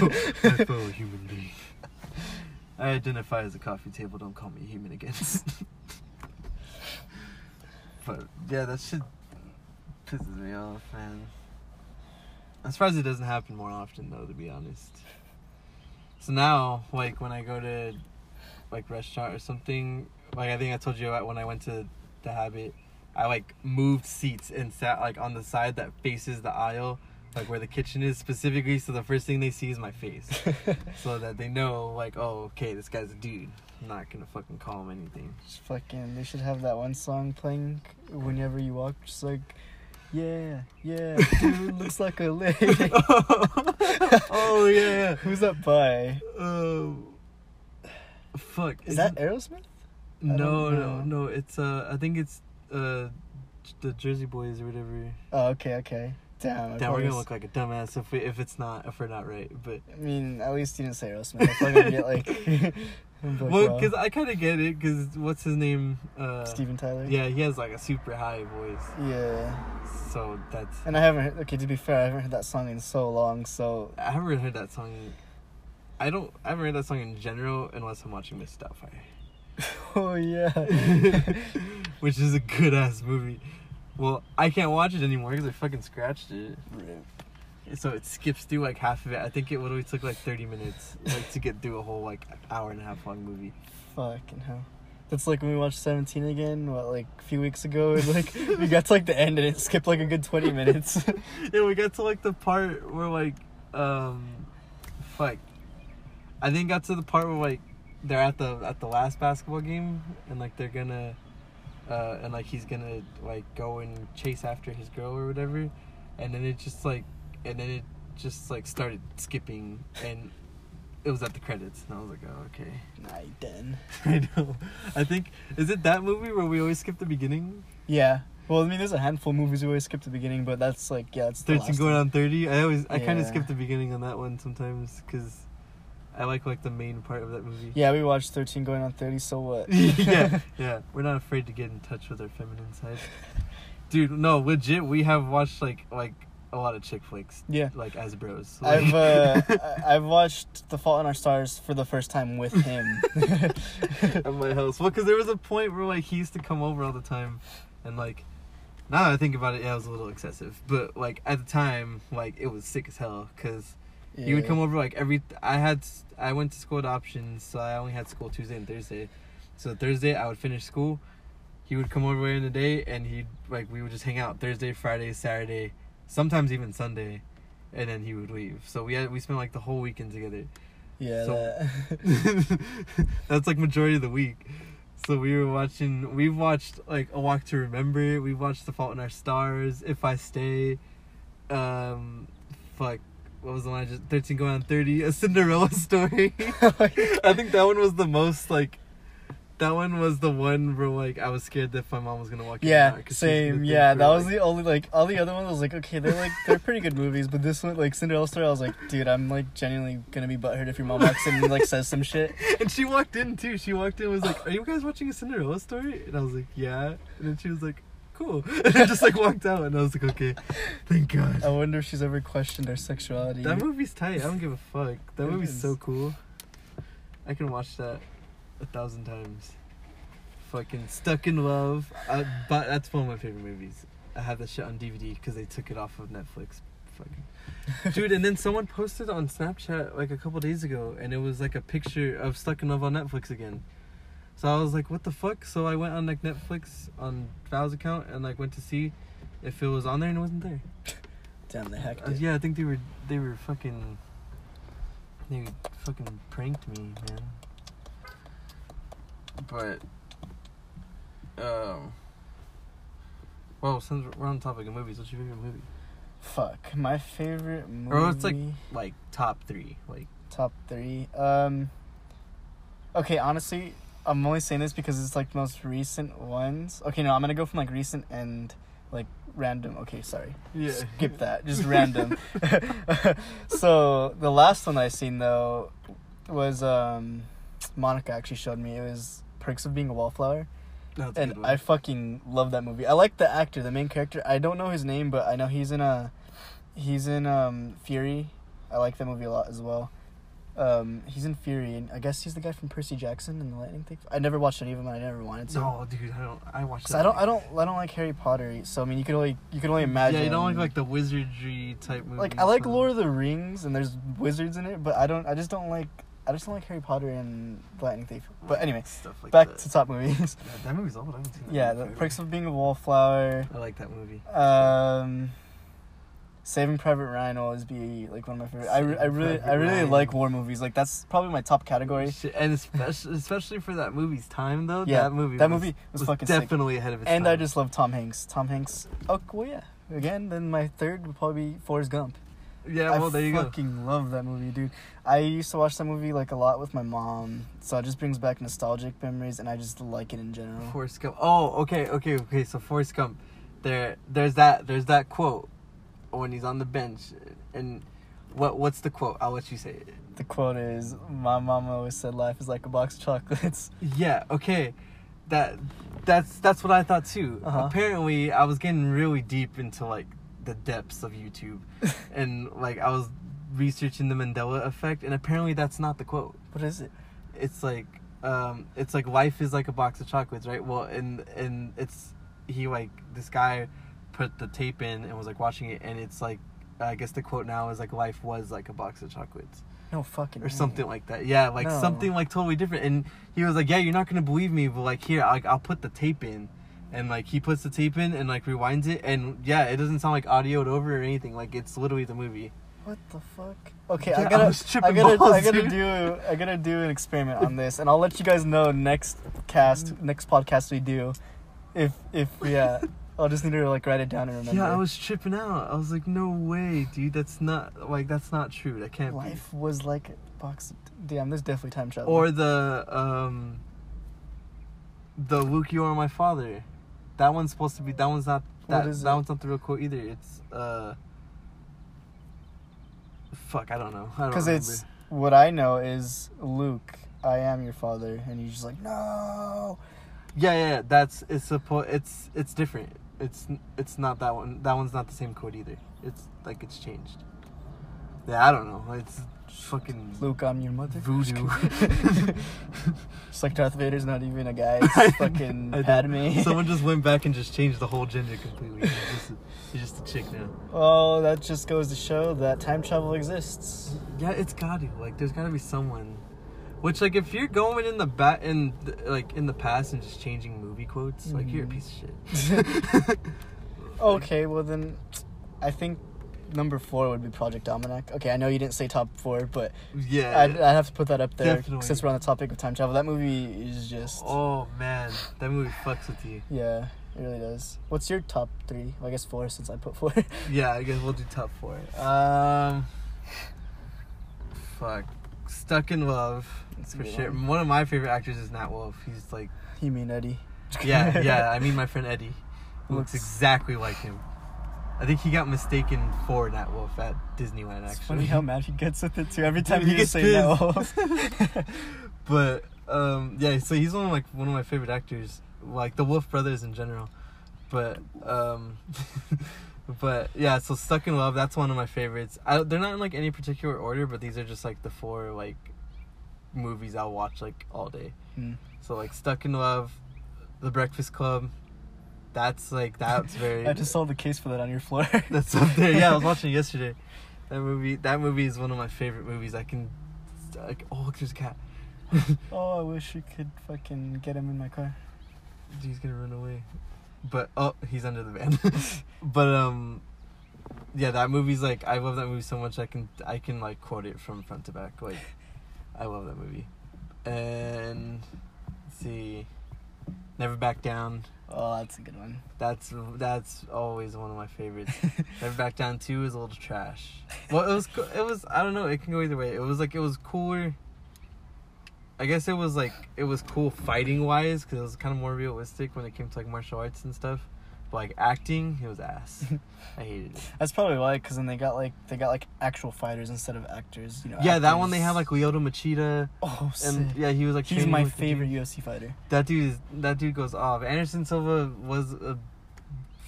my <laughs> fellow human being. I identify as a coffee table. Don't call me human again. <laughs> but yeah, that shit pisses me off, man. I'm surprised it doesn't happen more often, though. To be honest. So now, like when I go to like restaurant or something, like I think I told you when I went to the Habit, I like moved seats and sat like on the side that faces the aisle, like where the kitchen is specifically. So the first thing they see is my face, <laughs> so that they know like, oh, okay, this guy's a dude. I'm not gonna fucking call him anything. Just fucking, they should have that one song playing whenever you walk, just like, yeah, yeah, dude looks like a lady. <laughs> oh yeah. Who's that by? Um. fuck. Is that Aerosmith? I No, no, no. It's uh, I think it's uh, the Jersey Boys or whatever. Oh, okay, okay. Damn, Damn, we're gonna look like a dumbass if we if it's not if we're not right. But I mean, at least you didn't say Aerosmith. I'm gonna get like. <laughs> Well, because I kind of get it. Because what's his name? Uh, Steven Tyler. Yeah, he has like a super high voice. Yeah, So that's. and I haven't. Heard, okay, to be fair, I haven't heard that song in so long. So I haven't heard that song. I don't. I haven't heard that song in general unless I'm watching Miss Doubtfire. <laughs> oh yeah. <laughs> which is a good ass movie. Well, I can't watch it anymore because I fucking scratched it. So it skips through like half of it. I think it literally took like thirty minutes like to get through a whole like hour and a half long movie. Fucking hell. That's like when we watched Seventeen again. What like a few weeks ago? And like we got to like the end and it skipped like a good twenty minutes. <laughs> yeah, we got to like the part where like um fuck. I think got to the part where like they're at the at the last basketball game and like they're gonna uh and like he's gonna like go and chase after his girl or whatever and then it just like and then it just like started skipping and it was at the credits and I was like, Oh, okay. you done. <laughs> I know. I think is it that movie where we always skip the beginning? Yeah. Well, I mean, there's a handful of movies we always skip the beginning, but that's like yeah, it's Thirteen going on thirty. I always I kind of skip the beginning on that one sometimes because I like like the main part of that movie. Yeah, we watched Thirteen going on thirty. So what? <laughs> yeah, <laughs> yeah. We're not afraid to get in touch with our feminine side, dude. No, legit. We have watched like like a lot of chick flicks, Yeah. like as bros. I've uh, <laughs> I've watched The Fault in Our Stars for the first time with him. <laughs> at my house. Well, because there was a point where like he used to come over all the time, and like now that I think about it, yeah, it was a little excessive. But like at the time, like it was sick as hell because he would come over like every. I had I went to school at options, so I only had school Tuesday and Thursday. So Thursday I would finish school. He would come over in the day, and he'd like we would just hang out Thursday, Friday, Saturday, sometimes even Sunday, and then he would leave. So we had we spent like the whole weekend together. Yeah. So- that- <laughs> That's like majority of the week. So we were watching. We've watched like A Walk to Remember. We watched The Fault in Our Stars. If I Stay. Um, fuck. What was the one? I just thirteen going on thirty. A Cinderella <laughs> story. <laughs> I think that one was the most like. That one was the one where like I was scared that my mom was gonna walk in. Yeah, the dark 'cause she was gonna same. Yeah, that was like- the only like all the other ones. I was like, okay, they're like they're pretty good movies, but this one like Cinderella story, I was like, dude, I'm like genuinely gonna be butthurt if your mom walks in and like says some shit. <laughs> And she walked in too. She walked in and was like, "Are you guys watching a Cinderella story?" And I was like, "Yeah." And then she was like, "Cool." <laughs> And then just like walked out, and I was like, "Okay, thank God." I wonder if she's ever questioned our sexuality. That movie's tight. I don't give a fuck. That It movie's is. so cool. I can watch that a thousand times. Fucking Stuck in Love. Uh, but that's one of my favorite movies. I have that shit on DVD because they took it off of Netflix fucking <laughs> dude. And then someone posted on Snapchat like a couple days ago, and it was like a picture of Stuck in Love on Netflix again. So I was like, what the fuck? So I went on like Netflix on Val's account and like went to see if it was on there and it wasn't there. Damn, they hacked Uh, yeah, I think they were they were fucking they fucking pranked me, man. But um well, since we're on the topic of movies, what's your favorite movie? Fuck, my favorite movie. Or it's like like top three, like top three. Um. Okay, honestly, I'm only saying this because it's like the most recent ones. Okay, no, I'm gonna go from like recent and like random. Okay, sorry. yeah, Skip that. <laughs> Just random. <laughs> so the last one I seen though was um Monica actually showed me. It was Perks of Being a Wallflower. That's and. I fucking love that movie. I like the actor, the main character. I don't know his name, but I know he's in a he's in um Fury. I like that movie a lot as well. Um, he's in Fury, and I guess he's the guy from Percy Jackson and the Lightning Thief. I never watched any of them. and I never wanted to. no, dude, I don't. I watched. Cause I don't, I don't, I don't like Harry Potter. So I mean, you could only, you can only imagine. Yeah, you don't like like the wizardry type movies. Like I like so- Lord of the Rings, and there's wizards in it, but I don't, I just don't like, I just don't like Harry Potter and the Lightning Thief. But anyway, stuff like back that. to top movies. Yeah, <laughs> that movie's old. I haven't seen that. yeah, the. Perks of Being a Wallflower. I like that movie. Um, Saving Private Ryan will always be like one of my favorite. I, re- I really, Private I really Ryan. like war movies. Like that's probably my top category. And especially <laughs> especially for that movie's time though. Yeah, that movie. That was, movie was, was fucking sick. definitely ahead of its And time. And I just love Tom Hanks. Tom Hanks. Oh, well, yeah. Again, then my third would probably be Forrest Gump. Yeah. Well, I there you go. I fucking love that movie, dude. I used to watch that movie like a lot with my mom, so it just brings back nostalgic memories, and I just like it in general. Forrest Gump. Oh, okay, okay, okay. So Forrest Gump, there, there's that, there's that quote when he's on the bench, and what, what's the quote? I'll let you say it. The quote is, "My mom always said life is like a box of chocolates." <laughs> Yeah. Okay. That, that's that's what I thought too. Uh-huh. Apparently, I was getting really deep into like the depths of YouTube, <laughs> and like I was researching the Mandela effect, and apparently that's not the quote. what is it? it's like um it's like life is like a box of chocolates right well and and it's he like this guy put the tape in and was like watching it and it's like i guess the quote now is like life was like a box of chocolates No fucking. or something like that yeah like No. something like totally different and he was like yeah you're not gonna believe me but like here like i'll put the tape in and like he puts the tape in and like rewinds it and yeah it doesn't sound like audioed over or anything like it's literally the movie What the fuck? Okay, Yeah, I I gotta, was I, gotta, balls, I gotta dude. do, I gotta do an experiment on this, and I'll let you guys know next cast, next podcast we do, if, if yeah, <laughs> I'll just need to like write it down and remember. Yeah, I was tripping out. I was like, no way, dude. That's not like that's not true. That can't Life was like a box. Of, damn, there's definitely time travel. Or the um the Luke, you are my father. That one's supposed to be. That one's not. That is that it? one's not the real quote either. It's uh. Fuck, I don't know. I don't because it's what I know is Luke. I am your father, and he's just like no. yeah, yeah. yeah, That's it's supposed. It's it's different. It's it's not that one. That one's not the same quote either. It's like it's changed. Yeah, I don't know. It's fucking Luke, I'm your mother. voodoo. <laughs> It's like Darth Vader's not even a guy. It's <laughs> fucking. Padme. Someone just went back and just changed the whole gender completely. He's just, he's just a chick now. Oh, that just goes to show that time travel exists. Yeah, it's gotta like there's gotta be someone. Which like if you're going in the back in the, like in the past and just changing movie quotes, like you're a Mhm. piece of shit. <laughs> Okay, well then, I think number four would be Project Almanac. Okay, I know you didn't say top four, but yeah. I'd, I'd have to put that up there Definitely. since we're on the topic of time travel. That movie is just oh man, that movie fucks with you. yeah, it really does. What's your top three? Well, I guess four since I put four. <laughs> Yeah, I guess we'll do top four. Um, fuck, Stuck in Love That's for sure. one. One of my favorite actors is Nat Wolff. He's like, You mean Eddie? yeah, <laughs> yeah. I mean my friend Eddie, who looks Looks- exactly like him. I think he got mistaken for Nat Wolff at Disneyland. It's Actually, funny how mad he gets with it too. Every <laughs> time he, he just say gets no. <laughs> but um, yeah, so he's one of like one of my favorite actors, like the Wolff brothers in general. But um, <laughs> but yeah, so Stuck in Love, that's one of my favorites. I, they're not in like any particular order, but these are just like the four like movies I'll watch like all day. Hmm. So like Stuck in Love, The Breakfast Club, That's like that's very. <laughs> I just saw the case for that on your floor. <laughs> That's up there. Yeah, I was watching it <laughs> yesterday. That movie. That movie is one of my favorite movies. I can. Like, oh, look, there's a cat. oh, I wish we could fucking get him in my car. He's gonna run away. But oh, he's under the van. but um, yeah, that movie's like I love that movie so much. I can I can like quote it from front to back. Like, I love that movie. And let's see, Never Back Down. Oh, that's a good one. That's that's always one of my favorites. <laughs> Never Back Down Two is a little trash. Well, it was it was I don't know. It can go either way. It was like it was cooler. I guess it was like it was cool fighting wise because it was kind of more realistic when it came to like martial arts and stuff. But like acting, it was ass. <laughs> I hated it. That's probably why, because then they got like they got like actual fighters instead of actors. You know. Yeah, that one they had like Lyoto Machida, Oh, sick. and yeah, he was like He's my favorite. UFC fighter. That dude is that dude goes off. Anderson Silva was a,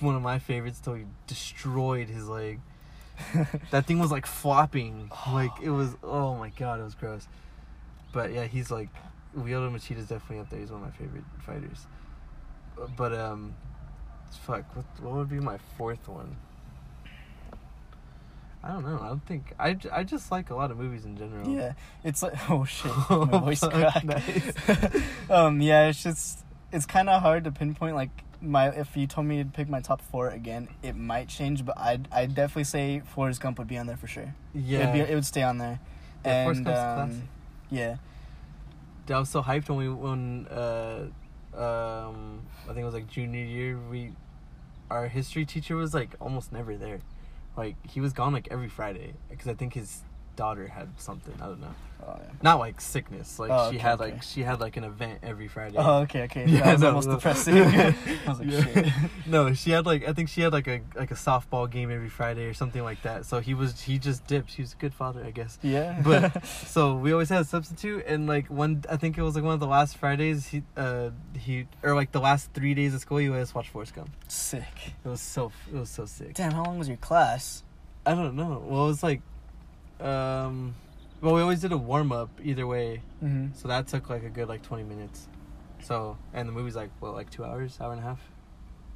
one of my favorites till he destroyed his leg. <laughs> That thing was like flopping. Like it was oh my god, it was gross. But yeah, he's like Lyoto Machida is definitely up there. He's one of my favorite fighters. But um fuck, what what would be my fourth one? I don't know. I don't think I, I just like a lot of movies in general. Yeah, it's like <laughs> oh shit, <laughs> my voice cracked. nice. <laughs> um, yeah, it's just it's kind of hard to pinpoint. Like my, if you told me to pick my top four again, it might change, but I'd I'd definitely say Forrest Gump would be on there for sure. Yeah. It'd be, it would stay on there. Yeah, and um, yeah, I was so hyped when we when uh um I think it was like junior year we our history teacher was like almost never there. Like he was gone like every Friday because I think his daughter had something. I don't know. Oh, yeah. Not like sickness. Like Oh, she okay, had okay. like she had like an event every Friday. Oh, okay, okay. <laughs> Yeah, that was no, almost no. depressing. <laughs> I was like, <laughs> Yeah. shit. no, she had like I think she had like a like a softball game every Friday or something like that. So he was he just dipped. He was a good father, I guess. Yeah, But so we always had a substitute, and like one, I think it was like one of the last Fridays. He, uh, he or like the last three days of school, he let us watch Forrest Gump. sick. It was so, it was so sick. Damn, how long was your class? I don't know. Well, it was like, um, well, we always did a warm up either way, Mm-hmm. so that took like a good like twenty minutes. So and the movie's like what, like two hours, hour and a half.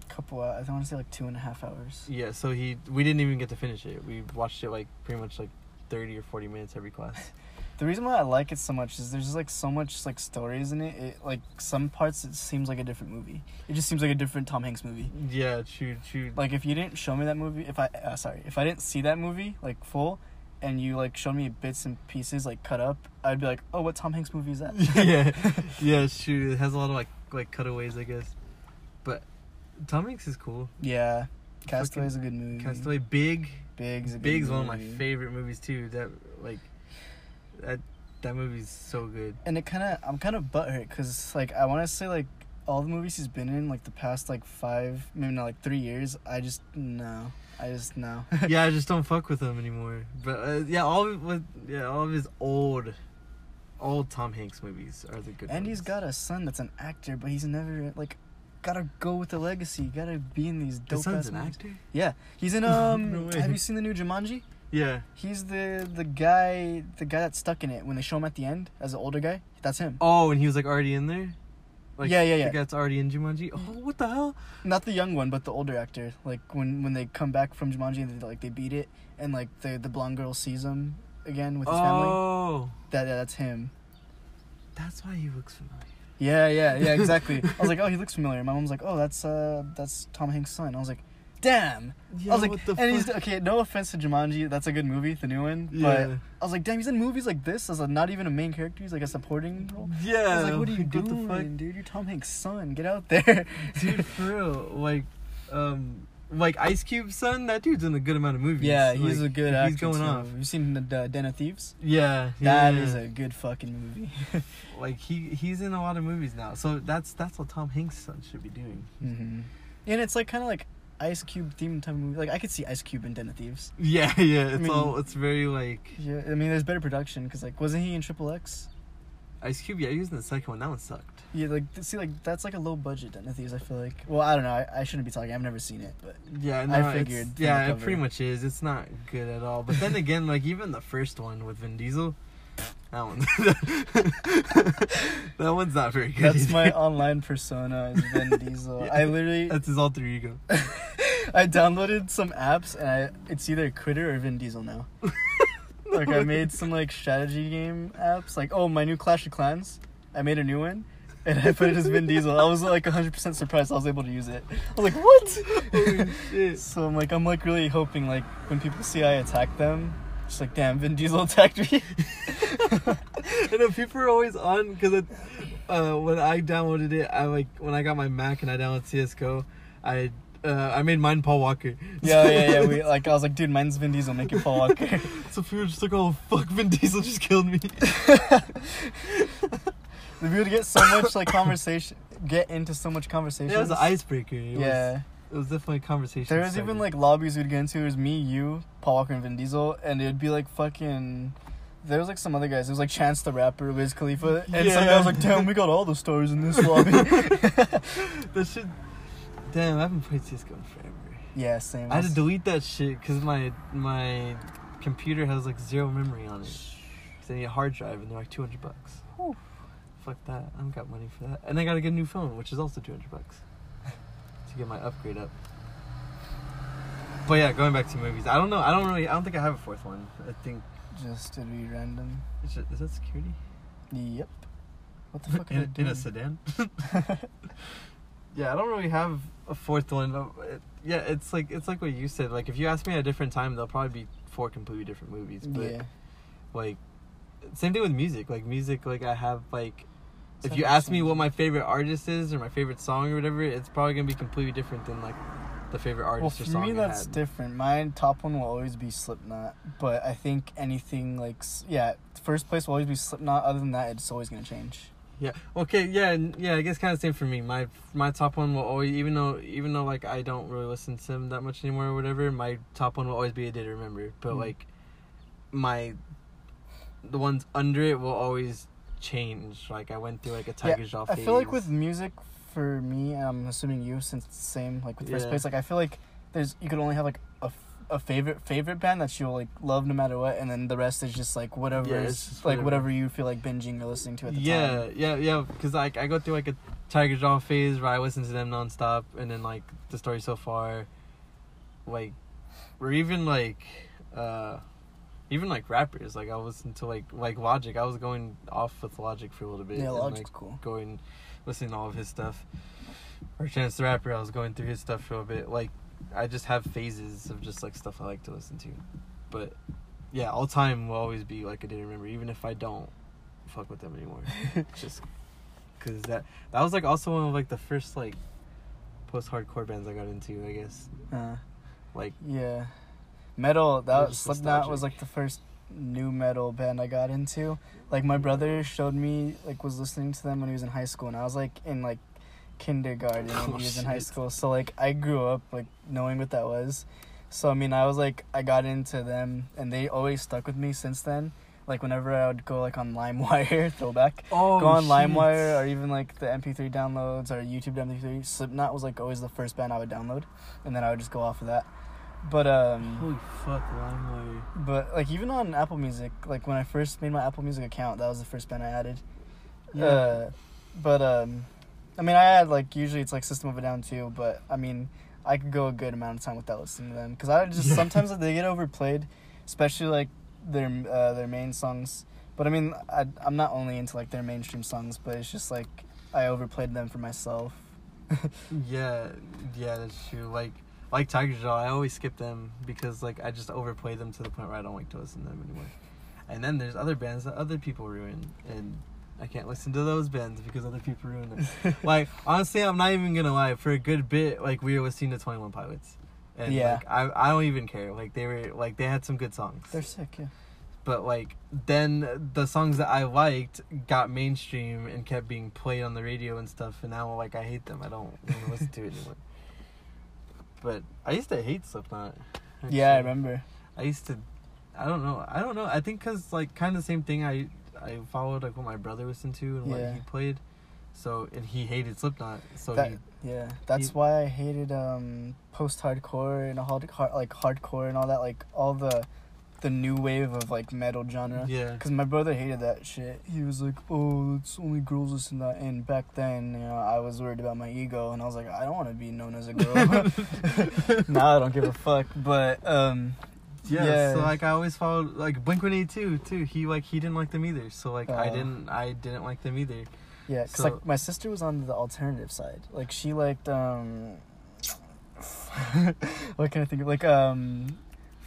Couple, uh, I want to say like two and a half hours. Yeah. So he, we didn't even get to finish it. We watched it like pretty much like thirty or forty minutes every class. <laughs> The reason why I like it so much is there's just like so much like stories in it. It like some parts it seems like a different movie. It just seems like a different Tom Hanks movie. yeah. True. True. Like if you didn't show me that movie, if I uh, sorry, if I didn't see that movie like full, and you like showed me bits and pieces like cut up, I'd be like, oh, what Tom Hanks movie is that? <laughs> yeah, <laughs> yeah, shoot. It has a lot of like like cutaways, I guess. But Tom Hanks is cool. yeah. Castaway is a good movie. Castaway, Big, Big's a good Big's one of my favorite movies too. That like that that movie's so good. and it kind of I'm kind of butthurt because like I want to say like all the movies he's been in like the past like five maybe not like three years I just no I just no <laughs> yeah, I just don't fuck with him anymore. But uh, yeah, all with yeah, all of his old old Tom Hanks movies are the good. and ones. he's got a son that's an actor but he's never like gotta go with the legacy gotta be in these dope His son's an movies. actor. yeah he's in <laughs> um No have you seen the new Jumanji Yeah. he's the the guy the guy that's stuck in it when they show him at the end as an older guy that's him Oh, and he was like already in there. Like, Yeah, yeah, yeah. The guy that's already in Jumanji. Oh, what the hell? not the young one, but the older actor. Like when when they come back from Jumanji and they, like they beat it, and like the the blonde girl sees him again with his family. Oh, That yeah, that's him. that's why he looks familiar. Yeah, yeah, yeah, exactly. I was like, <laughs> oh, he looks familiar. My mom's like, oh, that's uh that's Tom Hanks' son. I was like, damn. I was like, what the and he's okay. No offense to Jumanji, that's a good movie, the new one. But Yeah. I was like, damn, he's in movies like this as a not even a main character. He's like a supporting role. Yeah. I was like, what are you what doing, dude? You're Tom Hanks' son. Get out there, <laughs> dude for real like um like ice cube's son that dude's in a good amount of movies Yeah, he's Like, a good actor. he's going too. off Have you seen the uh, Den of Thieves? yeah That yeah. is a good fucking movie. <laughs> like he he's in a lot of movies now so that's that's what tom hanks son should be doing hmm And it's like kind of like Ice Cube themed type of movie. Like I could see Ice Cube in Den of Thieves. <laughs> yeah yeah it's mean- all it's very like Yeah, I mean, there's better production because like wasn't he in Triple X? ice cube yeah he was in the second one that one sucked Yeah, like see, like that's like a low budget Den of Thieves. I feel like. Well, I don't know. I, I shouldn't be talking. I've never seen it, but yeah I no, it's- figured yeah it pretty much is it's not good at all but then <laughs> again like even the first one with vin diesel That one. <laughs> that one's not very good. That's my online persona is Vin Diesel. Yeah. I literally That's his alter ego. I downloaded some apps and I it's either Quitter or Vin Diesel now. <laughs> like I made some like strategy game apps. Like oh my new Clash of Clans. I made a new one. And I put it as Vin Diesel. I was like 100% surprised I was able to use it. I was like, what? So I'm like, I'm like really hoping like when people see I attack them, just like, damn, Vin Diesel <laughs> attacked me. <laughs> I know people are always on because uh, when I downloaded it, I like when I got my Mac and I downloaded CS:GO, I uh, I made mine Paul Walker. yeah, yeah, yeah. We like, I was like, dude, mine's Vin Diesel. Make it Paul Walker. <laughs> so people were just like, "Oh fuck, Vin Diesel just killed me." <laughs> we would get so much like conversation, get into so much conversation. Yeah, it was an icebreaker. It Yeah. was, it was definitely a conversation. There was even like lobbies we'd get into. It was me, you, Paul Walker, and Vin Diesel, and it'd be like fucking. There was like some other guys. It was like Chance the Rapper, Wiz Khalifa, and some Yeah. guy was like, "Damn, we got all the stars in this lobby." <laughs> that shit. Damn, I haven't played CS:GO in forever. yeah, same. I had to delete that shit because my my computer has like zero memory on it. So I need a hard drive and they're like two hundred bucks. Whew. Fuck that! I don't got money for that. And I gotta get a new phone, which is also two hundred bucks to get my upgrade up. But yeah, going back to movies, I don't know. I don't really. I don't think I have a fourth one. I think Just to be random. is, it, is that security Yep. What the <laughs> fuck are they in, in a sedan? <laughs> <laughs> yeah, I don't really have a fourth one. Yeah, it's like it's like what you said. Like if you ask me at a different time, they'll probably be four completely different movies. But yeah. like same thing with music like music like i have like if you ask me what my favorite artist is or my favorite song or whatever it's probably gonna be completely different than like the favorite Well, artist or for me, that's different. My top one will always be Slipknot, but I think anything like yeah, first place will always be Slipknot. Other than that, it's always gonna change. Yeah okay yeah yeah i guess kind of same for me my my top one will always even though even though like i don't really listen to them that much anymore or whatever my top one will always be a day to remember but Mm. like my the ones under it will always change like i went through like a tiger jaw I feel like with music, for me, I'm assuming you, since it's the same like with first Yeah. place. Like I feel like there's you could only have like a, favorite favorite band that you'll like love no matter what, and then the rest is just like whatever Yeah, is like whatever. you feel like binging or listening to at the yeah, time. yeah, yeah. Because like I go through like a Tiger Jaw phase where I listen to them nonstop, and then like the story so far, like, or even like, uh, even like rappers. Like I listen to like like Logic. I was going off with Logic for a little bit. Yeah, and, Logic's like, cool. Going, listening to all of his stuff. Or Chance the Rapper. I was going through his stuff for a bit. Like, I just have phases of just like stuff I like to listen to, but. Yeah, all time will always be like a day to remember, even if I don't fuck with them anymore <laughs> just because that that was like also one of like the first like post-hardcore bands I got into. I guess Uh, like Yeah. Metal, that just Slipknot was like the first nu metal band I got into. Like my brother showed me like was listening to them when he was in high school and I was like in like kindergarten when <laughs> Oh, he was in high school. So like I grew up like knowing what that was. So I mean I was like I got into them and they always stuck with me since then. Like whenever I would go like on <laughs> LimeWire, <laughs> throwback, oh go on LimeWire or even like the MP3 downloads or YouTube MP3. Slipknot was like always the first band I would download, and then I would just go off of that. But um, Holy fuck, LimeWire. but like even on Apple Music, like when I first made my Apple Music account, that was the first band I added. Yeah. Uh, but um, I mean I had like usually it's like System of a Down too, but I mean I could go a good amount of time without listening to them because I just Yeah. sometimes they get overplayed, especially like their uh, their main songs. But I mean I I'm not only into like their mainstream songs, but it's just like I overplayed them for myself. <laughs> Yeah, yeah, that's true. Like like Tiger Jaw, I always skip them because like I just overplay them to the point where I don't like to listen to them anymore. And then there's other bands that other people ruin, and I can't listen to those bands because other people ruin them. <laughs> like honestly, I'm not even gonna lie. For a good bit, like we were listening to Twenty One Pilots, and Yeah. like I I don't even care. Like they were like they had some good songs, They're sick, yeah. but like then the songs that I liked got mainstream and kept being played on the radio and stuff, and now like I hate them. I don't want to <laughs> listen to it anymore. But I used to hate Slipknot. Yeah, I remember. I used to. I don't know. I don't know. I think because like kind of the same thing. I I followed like what my brother listened to and what Yeah. he played. So and he hated Slipknot. So That, he yeah, that's he- why I hated um post hardcore and hard, hard like hardcore and all that. Like all the the new wave of like metal genre. Yeah. Cause my brother hated that shit. He was like, "Oh, it's only girls listen to that." And back then, you know, I was worried about my ego, and I was like, "I don't want to be known as a girl." <laughs> <laughs> now I don't give a fuck. But um, Yeah, Yeah. so like I always followed like Blink One Eighty Two too. Too he like he didn't like them either. So like I Oh. didn't I didn't like them either. yeah, cause So- like my sister was on the alternative side. Like she liked um, <laughs> what can I think of? Like um,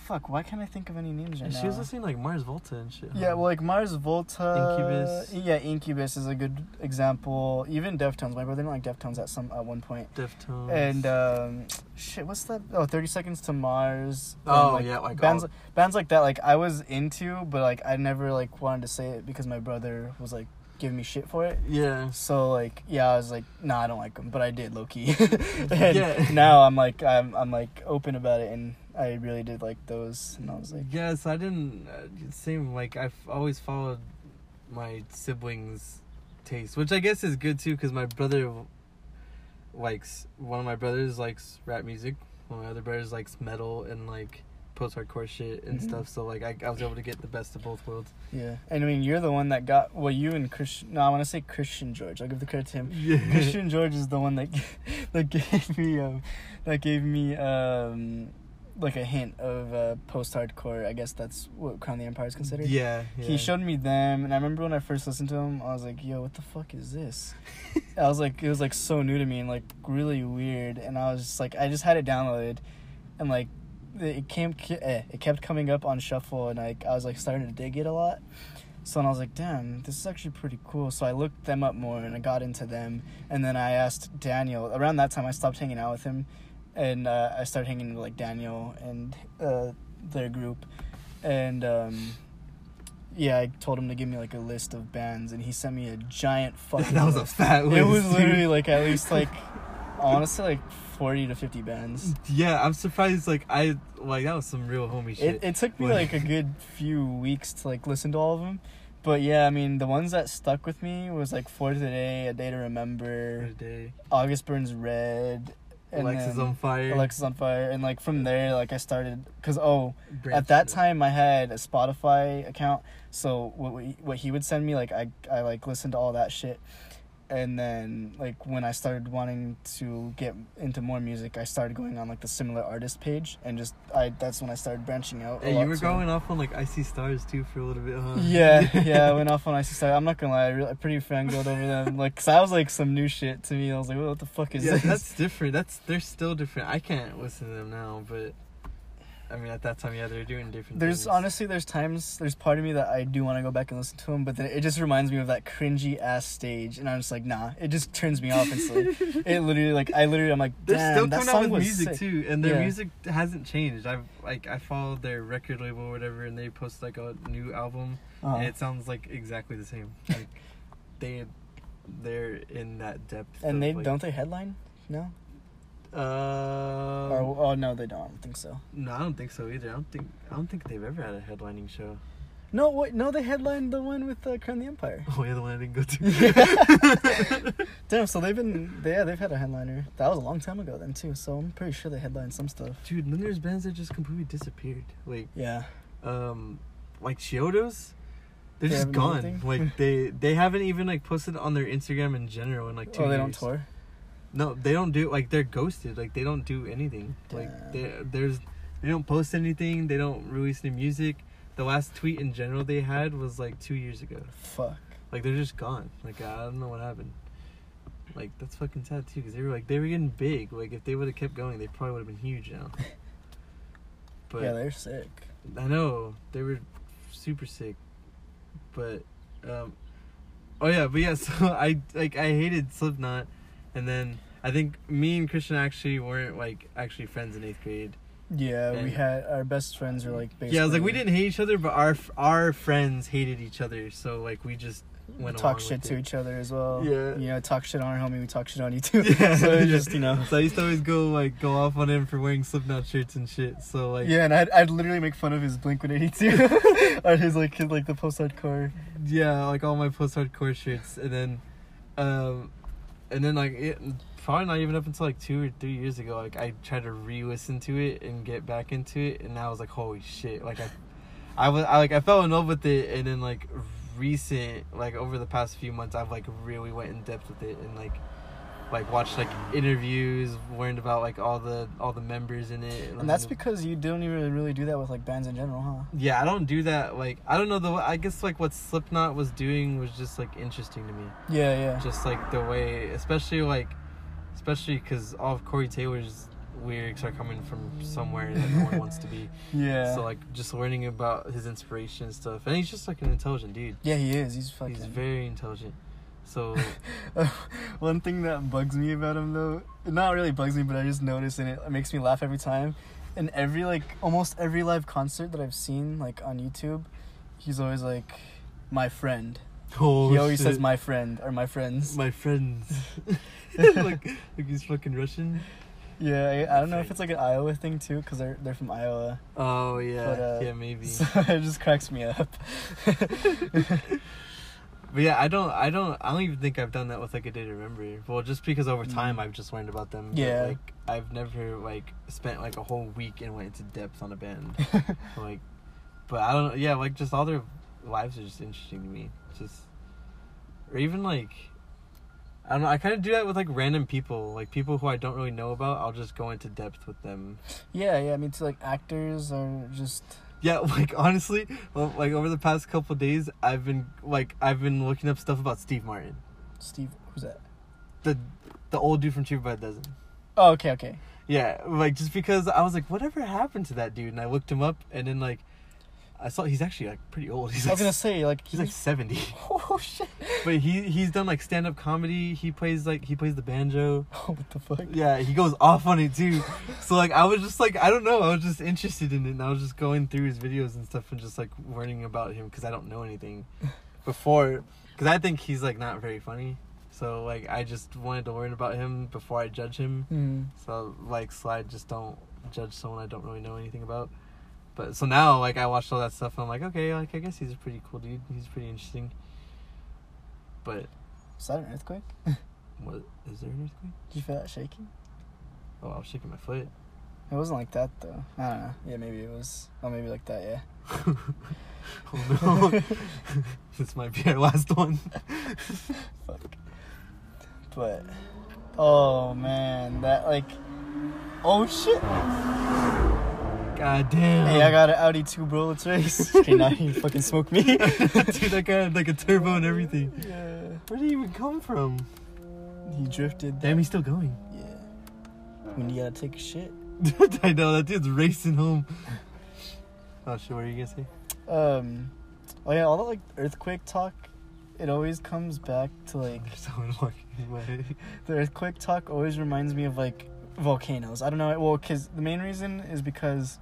fuck. Why can't I think of any names right And now? she was listening like Mars Volta and shit. Yeah, huh? well, like Mars Volta, Incubus. Yeah, Incubus is a good example. Even Deftones. My brother didn't like Deftones at some at one point. Deftones. And um, shit, what's that? Oh, 30 Seconds to Mars. Oh, like, yeah, like bands all- bands like that. Like I was into, but like I never like wanted to say it because my brother was like giving me shit for it. yeah. So like yeah, I was like, nah, I don't like them, but I did low key. <laughs> and Yeah. now I'm like I'm I'm like open about it, and I really did like those, and I was like, Yes, I didn't. Uh, same. Like I've always followed my siblings' taste, which I guess is good too, because my brother likes one of my brothers likes rap music. One of my other brothers likes metal and like post-hardcore shit and Mhm. stuff. So like I, I was able to get the best of both worlds. yeah. And I mean, you're the one that got well, you and Christian. No, I want to say Christian George. I'll give the credit to him. <laughs> Yeah. Christian George is the one that <laughs> that gave me um that gave me um like a hint of uh, post hardcore. I guess that's what Crown of the Empire is considered. Yeah, yeah. He showed me them, and I remember when I first listened to them, I was like, "Yo, what the fuck is this?" <laughs> I was like, it was like so new to me and like really weird, and I was just like, I just had it downloaded, and like it came, eh, it kept coming up on shuffle, and like I was like starting to dig it a lot. So and I was like, damn, this is actually pretty cool. So I looked them up more and I got into them. And then I asked Daniel. Around that time, I stopped hanging out with him, and uh, I started hanging with like Daniel and uh, their group. And um, yeah, I told him to give me like a list of bands, and he sent me a giant <laughs> fucking. that was a fat list. It was literally like at least <laughs> like, honestly, like forty to fifty bands. Yeah, I'm surprised. Like I like that was some real homie shit. It, it took me Like- like a good few weeks to like listen to all of them, but yeah, I mean the ones that stuck with me was like For Today, A Day to Remember, a day. August Burns Red, and Alexis then on fire. Alexisonfire, and like from there like I started because oh Branch at that time I had a Spotify account, so what we, what he would send me like I I like listened to all that shit, and then like when I started wanting to get into more music, I started going on like the similar artist page, and just I that's when I started branching out. a Hey, you were too. going off on like I see stars too for a little bit, huh? Yeah, yeah, <laughs> I went off on I See Stars. I'm not gonna lie, I, really, I pretty fangirled over them. <laughs> Like, cause I was like some new shit to me. I was like, what the fuck is yeah, this? that's different. That's they're still different. I can't listen to them now, but I mean at that time, yeah, they're doing different. There's things. honestly, there's times, there's part of me that I do want to go back and listen to them, but then it just reminds me of that cringy ass stage, and I'm just like, nah, it just turns me off instantly. <laughs> it literally, like, I literally, I'm like, They're damn, still that coming song out with music sick. too, and their Yeah. music hasn't changed. I've like I followed their record label or whatever, and they post like a new album, Uh-huh. and it sounds like exactly the same. Like they they're in that depth. and of, they like, don't they headline? No, Uh, or oh no, they don't. I don't think so. no, I don't think so either. I don't think I don't think they've ever had a headlining show. No, wait, no, they headlined the one with uh, Crown the Empire. <laughs> Oh yeah, the one I didn't go to. <laughs> Damn, so they've been, yeah, they've had a headliner. That was a long time ago then too. So I'm pretty sure they headlined some stuff. Dude, then there's bands that just completely disappeared. Like Yeah. um like Chiodos. They're They just gone. Like they they haven't even like posted on their Instagram in general in like <laughs> two Oh, they years. don't tour. No, they don't do like they're ghosted. Like they don't do anything. Like Damn. they there's they don't post anything. They don't release new music. The last tweet in general they had was like two years ago. Fuck. Like they're just gone. Like I don't know what happened. Like that's fucking sad too, because they were like they were getting big. Like if they would have kept going, they probably would have been huge now. <laughs> But yeah, they're sick. I know they were super sick, but um, oh yeah, but yeah. <laughs> So I like I hated Slipknot, and then I think me and Christian actually weren't like actually friends in eighth grade. Yeah, we had our best friends were like basically Yeah, I was like we didn't hate each other, but our our friends hated each other. So like we just went talk shit to it. each other as well. Yeah. You know, talk shit on our homie, we talk shit on you too. Yeah, <laughs> so yeah. just, you know. So I used to always go like go off on him for wearing Slipknot shirts and shit. So like Yeah, and I'd, I'd literally make fun of his Blink 182 <laughs> or his like his, like the post hardcore. yeah, like all my post hardcore shirts, and then, um, and then like it, probably not even up until like two or three years ago, like I tried to re-listen to it and get back into it, and now I was like, holy shit! Like I, I was I like I fell in love with it, and then like recent like over the past few months, I've like really went in depth with it and like like watched like interviews, learned about like all the all the members in it, And that's because you don't even really do that with like bands in general, huh? yeah, I don't do that. Like I don't know the I guess like what Slipknot was doing was just like interesting to me. Yeah, yeah. Just like the way, especially like, especially because all of Corey Taylor's lyrics are coming from somewhere that no one <laughs> wants to be. Yeah. So like just learning about his inspiration and stuff, and he's just like an intelligent dude. yeah, he is. He's fucking. He's very intelligent. So <laughs> One thing that bugs me about him though, it not really bugs me, but I just notice and it makes me laugh every time. In every like almost every live concert that I've seen like on YouTube, he's always like my friend. oh, he always shit. says my friend or my friends. my friends. <laughs> <laughs> like like he's fucking Russian. yeah, I, I don't know if it's like an Iowa thing too, cause they're they're from Iowa. Oh yeah, But, uh, yeah maybe. So it just cracks me up. But yeah, I don't, I don't, I don't even think I've done that with like a day to remember. Well, just because over time Mm. I've just learned about them. but, Yeah. like I've never like spent like a whole week and went into depth on a band. <laughs> like, but I don't. Yeah, like just all their lives are just interesting to me. Just, or even like, I don't know. I kind of do that with like random people, like people who I don't really know about. I'll just go into depth with them. yeah, yeah. I mean, to like actors are just Yeah, <laughs> like honestly, well, like over the past couple days, I've been like I've been looking up stuff about Steve Martin, Steve. Who's that? the the old dude from Cheaper by the Dozen. Oh, okay, okay. Yeah, like just because I was like, whatever happened to that dude? And I looked him up, and then like, I saw he's actually like pretty old. <laughs> He's I like, was gonna say like he's like seventy. <laughs> Oh shit. but he he's done like stand up comedy. He plays like he plays the banjo. Oh, <laughs> what the fuck? Yeah, he goes off on it too. So like I was just like I don't know, I was just interested in it, and I was just going through his videos and stuff and just like learning about him because I don't know anything before. Because I think he's like not very funny. So like I just wanted to learn about him before I judge him. Hmm. So like slide just don't judge someone I don't really know anything about. But so now like I watched all that stuff and I'm like okay like I guess he's a pretty cool dude. He's pretty interesting. But Is that an earthquake? <laughs> what is there an earthquake? Did you feel that shaking? Oh, I was shaking my foot. It wasn't like that though. I don't know. Yeah, maybe it was. Oh, maybe like that. Yeah. <laughs> oh no. <laughs> this might be our last one. Fuck. But, oh man, that like, oh shit. God damn. Hey, I got an Audi 2, bro. Let's race. <laughs> okay, now you fucking smoke me. <laughs> Dude, that guy had like a turbo and everything. yeah. Where did he even come from? He drifted. Damn, he's still going. Yeah. When you gotta take a shit. <laughs> I know, that dude's racing home. Oh shit, what are you gonna say? Um. Oh yeah, all the like earthquake talk. It always comes back to like someone walking away. the earthquake talk always reminds me of like volcanoes. I don't know. Well, because the main reason is because,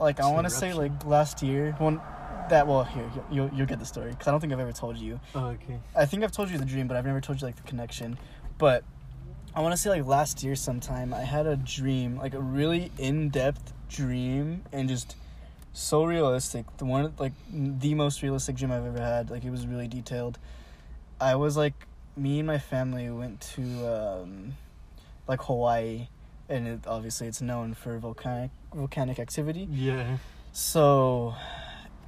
like, I It's an want to say like last year when that. Well, here you- you'll you'll get the story because I don't think I've ever told you. Oh, okay. I think I've told you the dream, but I've never told you like the connection. But I want to say like last year sometime I had a dream, like a really in depth dream, and just so realistic. The one like the most realistic dream I've ever had. Like it was really detailed. I was like me and my family went to um, like Hawaii, and it, obviously it's known for volcanic volcanic activity. Yeah. So,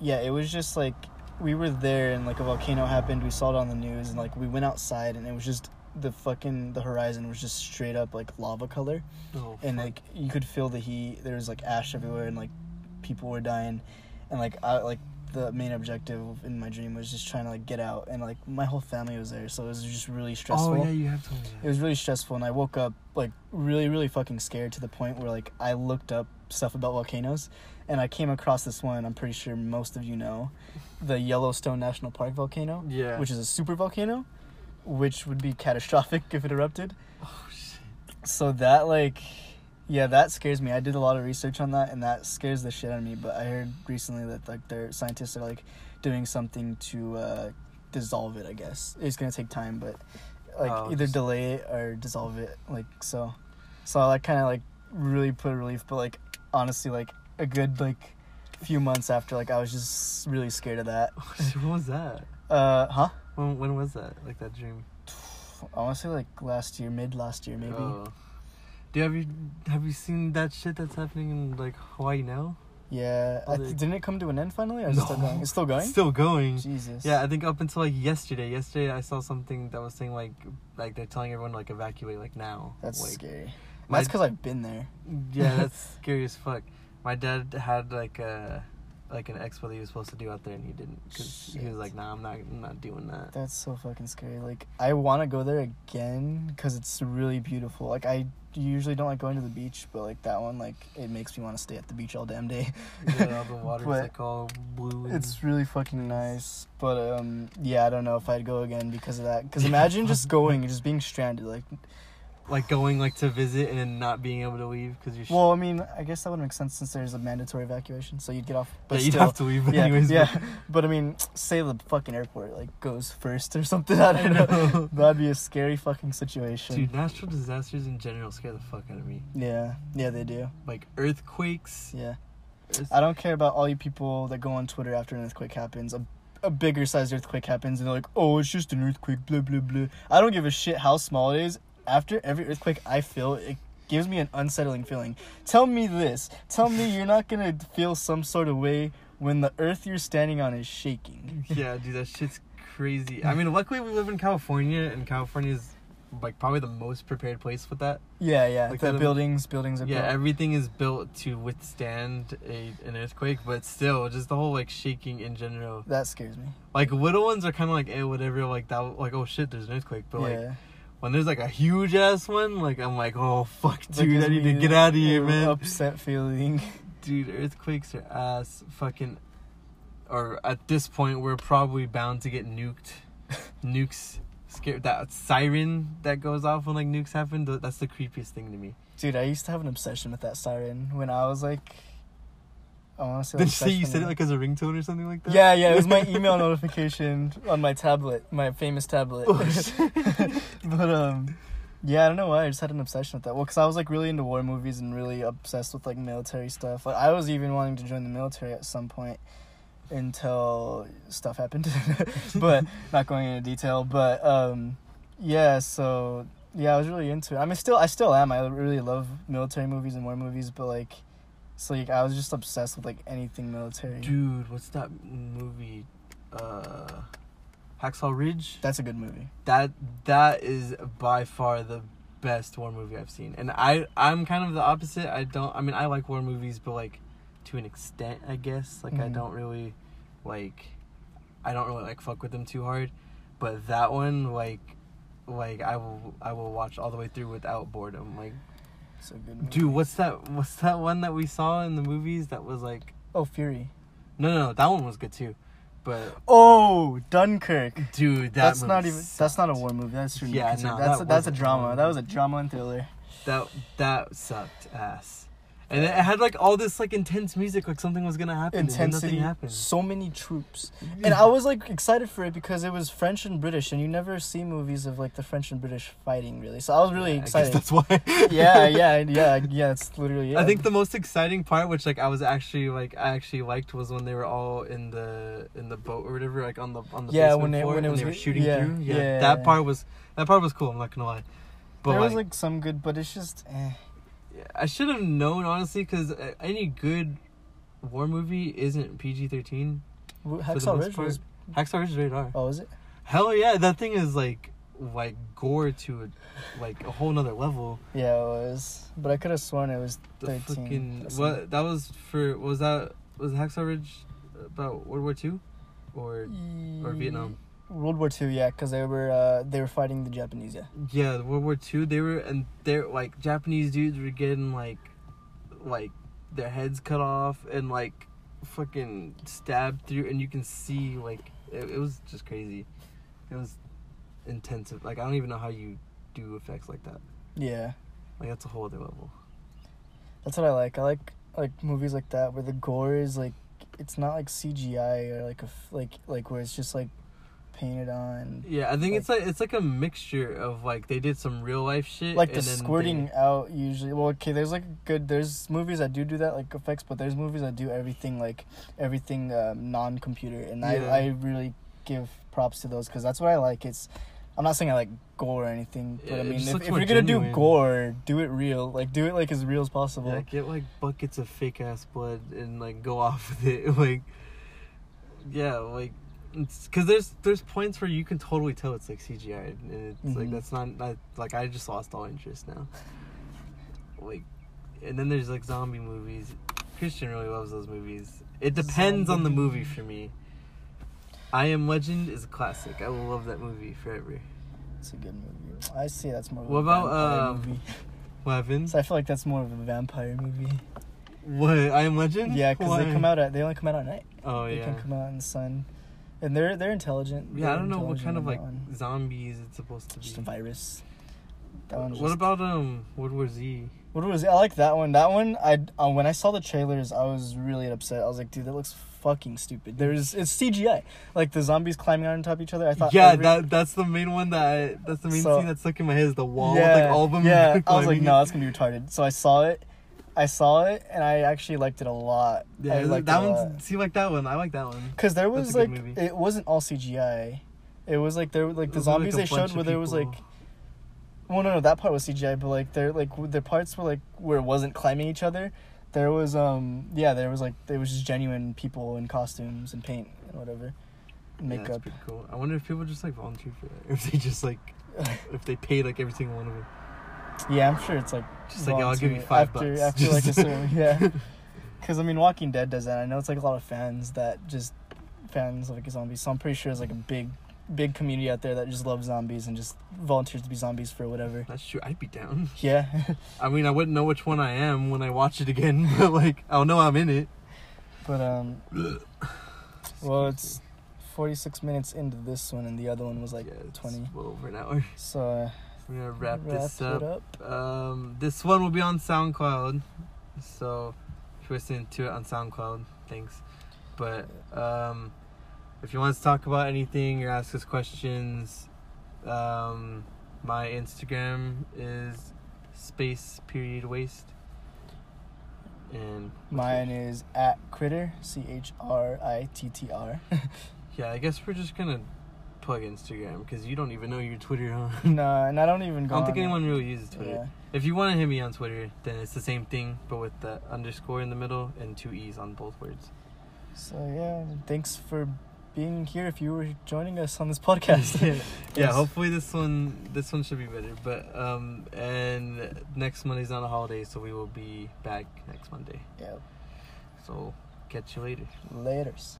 yeah, it was just like we were there and like a volcano happened. We saw it on the news and like we went outside and it was just the fucking the horizon was just straight up like lava color Oh, and like you could feel the heat. There was like ash everywhere and like people were dying and like I like the main objective in my dream was just trying to like get out and like my whole family was there so it was just really stressful Oh yeah, you have told me it was really stressful and i woke up like really really fucking scared to the point where like i looked up stuff about volcanoes and i came across this one i'm pretty sure most of you know the yellowstone national park volcano Yeah. which is a super volcano which would be catastrophic <laughs> if it erupted Oh shit. so that like yeah that scares me i did a lot of research on that and that scares the shit out of me but i heard recently that like their scientists are like doing something to uh dissolve it i guess it's gonna take time but like Oh, either just- delay it or dissolve it like so so i like kind of like really put a relief but like honestly like a good like few months after like i was just really scared of that <laughs> when was that? uh huh When when was that? Like that dream? i want to say like last year mid last year maybe Oh. Dude, have you have you seen that shit that's happening in like Hawaii now? Yeah, th- didn't it come to an end finally, or is it still No. going? It's still <laughs> going. Still going. Jesus. Yeah, I think up until like yesterday. Yesterday, I saw something that was saying like, like they're telling everyone to, like evacuate like now. that's like, scary. my- That's because I've been there. Yeah, <laughs> that's scary as fuck. My dad had like a like an expo that he was supposed to do out there, and he didn't because he was like, "Nah, I'm not, I'm not doing that." That's so fucking scary. Like I want to go there again because it's really beautiful. Like I usually don't like going to the beach, but like that one, like it makes me want to stay at the beach all damn day. yeah, all the <laughs> water's like all blue. It's really fucking nice, but um, yeah, I don't know if I'd go again because of that. Because <laughs> imagine just <laughs> going and just being stranded. Like, like going like to visit and then not being able to leave because you're. well, I mean, I guess that would make sense since there's a mandatory evacuation, so you'd get off. But yeah, you'd still, have to leave <laughs> yeah, anyways. yeah. <laughs> But I mean, say the fucking airport like goes first or something. <laughs> I don't know. That'd be a scary fucking situation. Dude, natural disasters in general scare the fuck out of me. Yeah, yeah, they do. Like earthquakes. Yeah. Earth- I don't care about all you people that go on Twitter after an earthquake happens. A, a bigger sized earthquake happens, and they're like, oh, it's just an earthquake, blah, blah, blah. I don't give a shit how small it is. After every earthquake I feel, it gives me an unsettling feeling. Tell me this. Tell me you're not going to feel some sort of way when the earth you're standing on is shaking. yeah, dude, that shit's crazy. I mean, luckily we live in California, and California is like probably the most prepared place with that. Yeah, yeah. Like the buildings, buildings are Yeah, built. everything is built to withstand a an earthquake, but still, just the whole like shaking in general. that scares me. Like little ones are kind of like, eh, whatever. Like that, like oh shit, there's an earthquake. But like yeah. When there's like a huge ass one, like I'm like, oh fuck, dude, I need to get out of here, man. Upset feeling. <laughs> Dude, earthquakes are ass fucking. Or at this point, we're probably bound to get nuked. <laughs> nukes, scared. That siren that goes off when like nukes happen. That's the creepiest thing to me. Dude, I used to have an obsession with that siren when I was like, I want to say. Did Like you say you said it like as a ringtone or something like that? Yeah, yeah, it was my email <laughs> notification on my tablet, my famous tablet. Oh. <laughs> but um, yeah, I don't know why I just had an obsession with that. Well, cause I was like really into war movies and really obsessed with like military stuff. Like I was even wanting to join the military at some point until stuff happened. <laughs> but <laughs> not going into detail. But um, yeah, so yeah, I was really into it. I mean, still, I still am. I really love military movies and war movies, but like. So like I was just obsessed with like anything military. Dude, what's that movie? Uh, Hacksaw Ridge. That's a good movie. That that is by far the best war movie I've seen. And I I'm kind of the opposite. I don't. I mean, I like war movies, but like to an extent, I guess. Like I Mhm. don't really like. I don't really like fuck with them too hard. But that one, like, like I will I will watch all the way through without boredom. Like, It's a good movie. dude, what's that? What's that one that we saw in the movies that was like? Oh, Fury. No, no, no. That one was good too. But Oh, Dunkirk. dude, that that's not even. That's not a war movie. That's true. Yeah, That's no, that's that a, that's a wasn't a drama. That was a drama and thriller. That that sucked ass. And it had like all this like intense music, like something was gonna happen. Intensity. nothing happened. So many troops, and I was like excited for it because it was French and British, and you never see movies of like the French and British fighting really. So I was really Yeah, I guess excited. That's why. yeah, yeah, <laughs> yeah, yeah. It's literally. Yeah. I think the most exciting part, which like I was actually like I actually liked, was when they were all in the in the boat or whatever, like on the on the Yeah, when it- when it was they were shooting yeah, through. Yeah, yeah. that part was that part was cool. I'm not gonna lie, but there like, was like some good, but it's just. Eh. I should have known honestly, because uh, any good war movie isn't PG-13. W- For the Hacksaw Ridge was. Hacksaw Ridge is rated R. Oh, is it? Hell yeah, that thing is like like gore to a like a whole nother level. Yeah, it was. But I could have sworn it was The thirteen. fucking what that was for was that was Hacksaw Ridge about World War Two, or or Vietnam? World War Two, yeah, because they were uh, they were fighting the Japanese, yeah. Yeah, World War Two. They were and they're like Japanese dudes were getting like like their heads cut off and like fucking stabbed through, and you can see like it, it was just crazy. It was intensive. Like I don't even know how you do effects like that. Yeah, Like that's a whole other level. that's what I like. I like like movies like that where the gore is like it's not like CGI or like a f- like like where it's just like painted on. Yeah, I think Like- it's like it's like a mixture of like they did some real life shit, Like the squirting they- out usually. Well, okay, there's like good. There's movies that do do that like effects, but there's movies that do everything like everything um, non-computer, and Yeah. I I really give props to those because that's what I like. It's I'm not saying I like gore or anything, but Yeah, I mean, if, if you're gonna do gore, do it real. Like, do it like as real as possible. Yeah, get like buckets of fake ass blood and like go <laughs> off with it. Like, yeah, like, because there's there's points where you can totally tell it's like CGI, and it's like Mhm. that's not that like I just lost all interest now. Like, and then there's like zombie movies. Christian really loves those movies. It depends on the movie for me. I Am Legend is a classic. I will love that movie forever. It's a good movie. I see that's more. Of What a about, um, movie. <laughs> What? So I feel like that's more of a vampire movie. What I Am Legend? Yeah, because they come out at they only come out at night. Oh They yeah. They can come out in the sun, and they're they're intelligent. Yeah, I They're don't know what kind of like one. zombies it's supposed to be. just a virus. That one's What just- about um World War Z? What was it? I like that one. That one, I uh, when I saw the trailers, I was really upset. I was like, dude, that looks fucking stupid. There's it's CGI, like the zombies climbing on top of each other. I thought, yeah, every- that that's the main one that I, that's the main So- scene that's stuck in my head is the wall yeah, with like all of them. Yeah, <laughs> I was like, no, that's gonna be retarded. So I saw it, I saw it, and I actually liked it a lot. Yeah, I liked that one. See, like that one. I like that one. Because there was like it wasn't all CGI. It was like there like the was, like, zombies they showed where there was like well no no that part was CGI but like there like the parts were like where it wasn't climbing each other. There was um yeah there was like there was just genuine people in costumes and paint and whatever, Yeah, that's makeup. pretty cool. I wonder if people just like volunteer for that, <laughs> if they just like <laughs> if they pay like every single one of them. Yeah, I'm sure it's like Just like, I'll give you five after bucks. after like a <laughs> certain yeah. Because I mean, Walking Dead does that. I know it's like a lot of fans that just fans of like zombies. So I'm pretty sure there's like a big, big community out there that just loves zombies and just volunteers to be zombies for whatever. That's true. I'd be down. <laughs> Yeah, I mean, I wouldn't know which one I am when I watch it again, <laughs> but like I'll know I'm in it. but um, <clears throat> well, it's 46 minutes into this one, and the other one was like Yeah, it's 20. well over an hour. So uh, We're gonna wrap, wrap this up. up. Um, this one will be on SoundCloud, so if you're listening to it on SoundCloud, thanks. But um, if you want to talk about anything or ask us questions, um, my Instagram is space period waste. And Mine is at Critter, C H R I T T R. <laughs> yeah, I guess we're just gonna plug Instagram because you don't even know your Twitter, huh? <laughs> No, and I don't even go. I don't think on it. anyone really uses Twitter. Yeah. If you want to hit me on Twitter, then it's the same thing, but with the underscore in the middle and two E's on both words. So yeah, thanks for being here. If you were joining us on this podcast, <laughs> yeah, <laughs> yeah. Hopefully this one, this one should be better. But um, and next Monday's not a holiday, so we will be back next Monday. yeah. So catch you later. Later's.